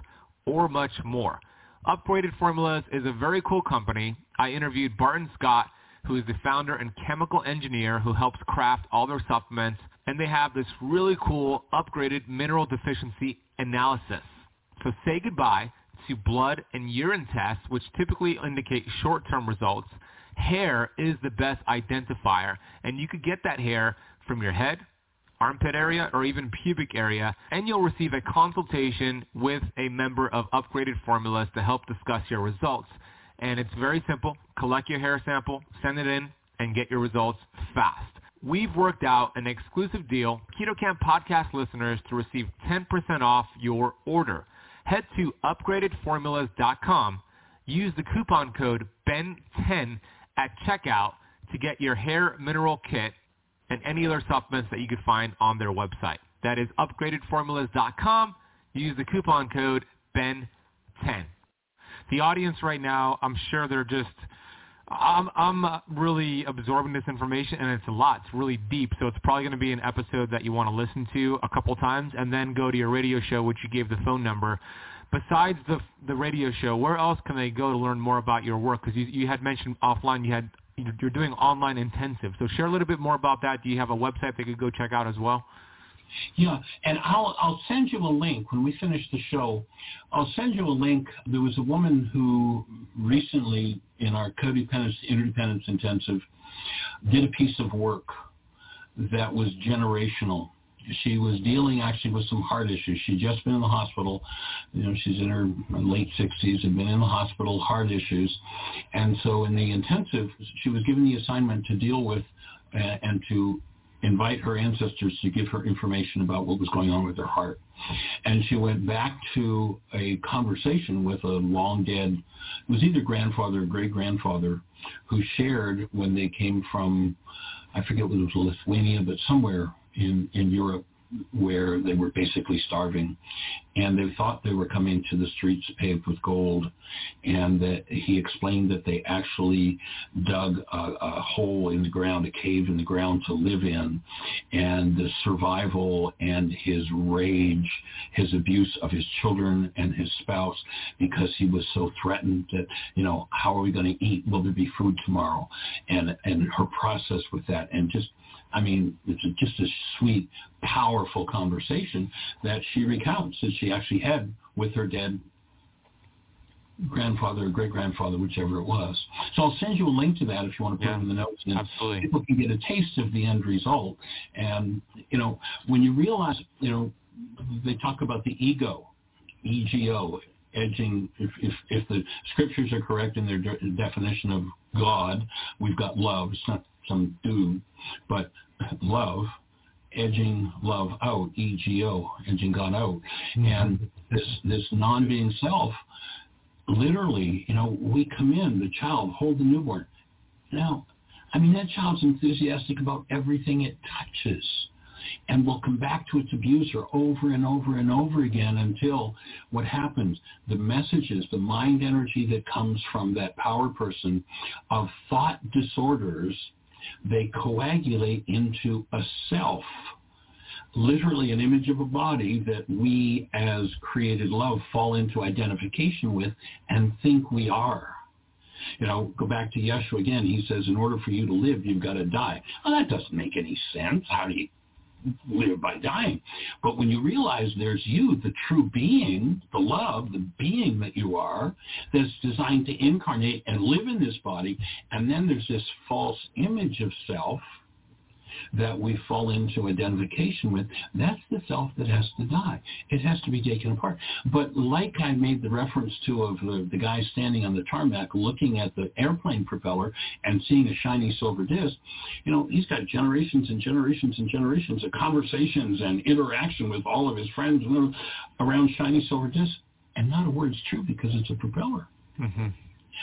or much more. Upgraded Formulas is a very cool company. I interviewed Barton Scott, who is the founder and chemical engineer who helps craft all their supplements, and they have this really cool upgraded mineral deficiency analysis. So say goodbye to blood and urine tests, which typically indicate short-term results. Hair is the best identifier, and you could get that hair from your head, armpit area, or even pubic area, and you'll receive a consultation with a member of Upgraded Formulas to help discuss your results. And it's very simple. Collect your hair sample, send it in, and get your results fast. We've worked out an exclusive deal, Keto Kamp podcast listeners, to receive 10% off your order. Head to upgradedformulas.com, use the coupon code BEN10 at checkout to get your hair mineral kit and any other supplements that you could find on their website. That is upgradedformulas.com. Use the coupon code BEN10. The audience right now, I'm sure they're just, I'm, I'm really absorbing this information, and it's a lot. It's really deep, so it's probably going to be an episode that you want to listen to a couple times, and then go to your radio show, which you gave the phone number. Besides the the radio show, where else can they go to learn more about your work? Because you, you had mentioned offline you had you're doing online intensive. So share a little bit more about that. Do you have a website they could go check out as well? Yeah, and I'll I'll send you a link when we finish the show. I'll send you a link. There was a woman who recently in our codependence interdependence intensive did a piece of work that was generational she was dealing actually with some heart issues. She'd just been in the hospital. You know, she's in her late 60s, had been in the hospital, heart issues. And so in the intensive, she was given the assignment to deal with uh, and to invite her ancestors to give her information about what was going on with her heart. And she went back to a conversation with a long dead, it was either grandfather or great-grandfather, who shared when they came from, I forget whether it was Lithuania, but somewhere in, in Europe where they were basically starving. And they thought they were coming to the streets paved with gold. And that he explained that they actually dug a, a hole in the ground a cave in the ground to live in. And the survival and his rage his abuse of his children and his spouse because he was so threatened that you know how are we going to eat? Will there be food tomorrow? And and her process with that and just I mean, it's just a sweet, powerful conversation that she recounts that she actually had with her dead grandfather or great grandfather, whichever it was. So I'll send you a link to that if you want to put yeah, it in the notes. And absolutely. People can get a taste of the end result. And, you know, when you realize, you know, they talk about the ego, EGO, edging, if, if, if the scriptures are correct in their de- definition of God, we've got love. It's not some dude, but love, edging love out, E-G-O, edging God out. Mm-hmm. And this, this non-being self, literally, you know, we come in, the child, hold the newborn. Now, I mean, that child's enthusiastic about everything it touches and will come back to its abuser over and over and over again until what happens, the messages, the mind energy that comes from that power person of thought disorders they coagulate into a self, literally an image of a body that we as created love fall into identification with and think we are. You know, go back to Yeshua again. He says, in order for you to live, you've got to die. Well, that doesn't make any sense. How do you live by dying. But when you realize there's you, the true being, the love, the being that you are, that's designed to incarnate and live in this body, and then there's this false image of self that we fall into identification with, that's the self that has to die. It has to be taken apart. But like I made the reference to of the, the guy standing on the tarmac looking at the airplane propeller and seeing a shiny silver disc, you know, he's got generations and generations and generations of conversations and interaction with all of his friends around shiny silver discs. and not a word's true because it's a propeller. Mm-hmm.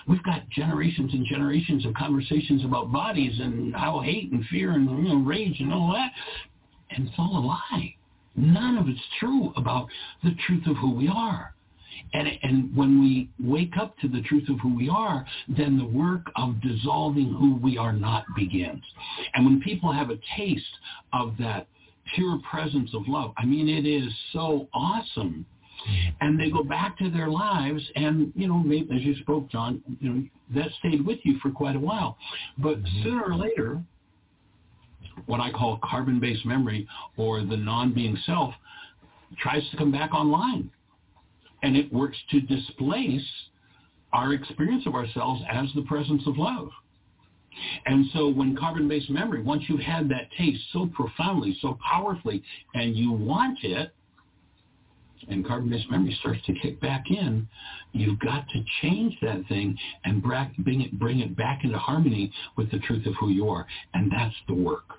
We've got generations and generations of conversations about bodies and how hate and fear and you know, rage and all that, and it's all a lie. None of it's true about the truth of who we are. And, and when we wake up to the truth of who we are, then the work of dissolving who we are not begins. And when people have a taste of that pure presence of love, I mean, it is so awesome. And they go back to their lives, and you know, maybe, as you spoke, John, you know, that stayed with you for quite a while. But mm-hmm. sooner or later, what I call carbon-based memory or the non-being self tries to come back online and it works to displace our experience of ourselves as the presence of love. And so when carbon-based memory, once you've had that taste so profoundly, so powerfully, and you want it, and carbon-based memory starts to kick back in, you've got to change that thing and bring it, bring it back into harmony with the truth of who you are. And that's the work.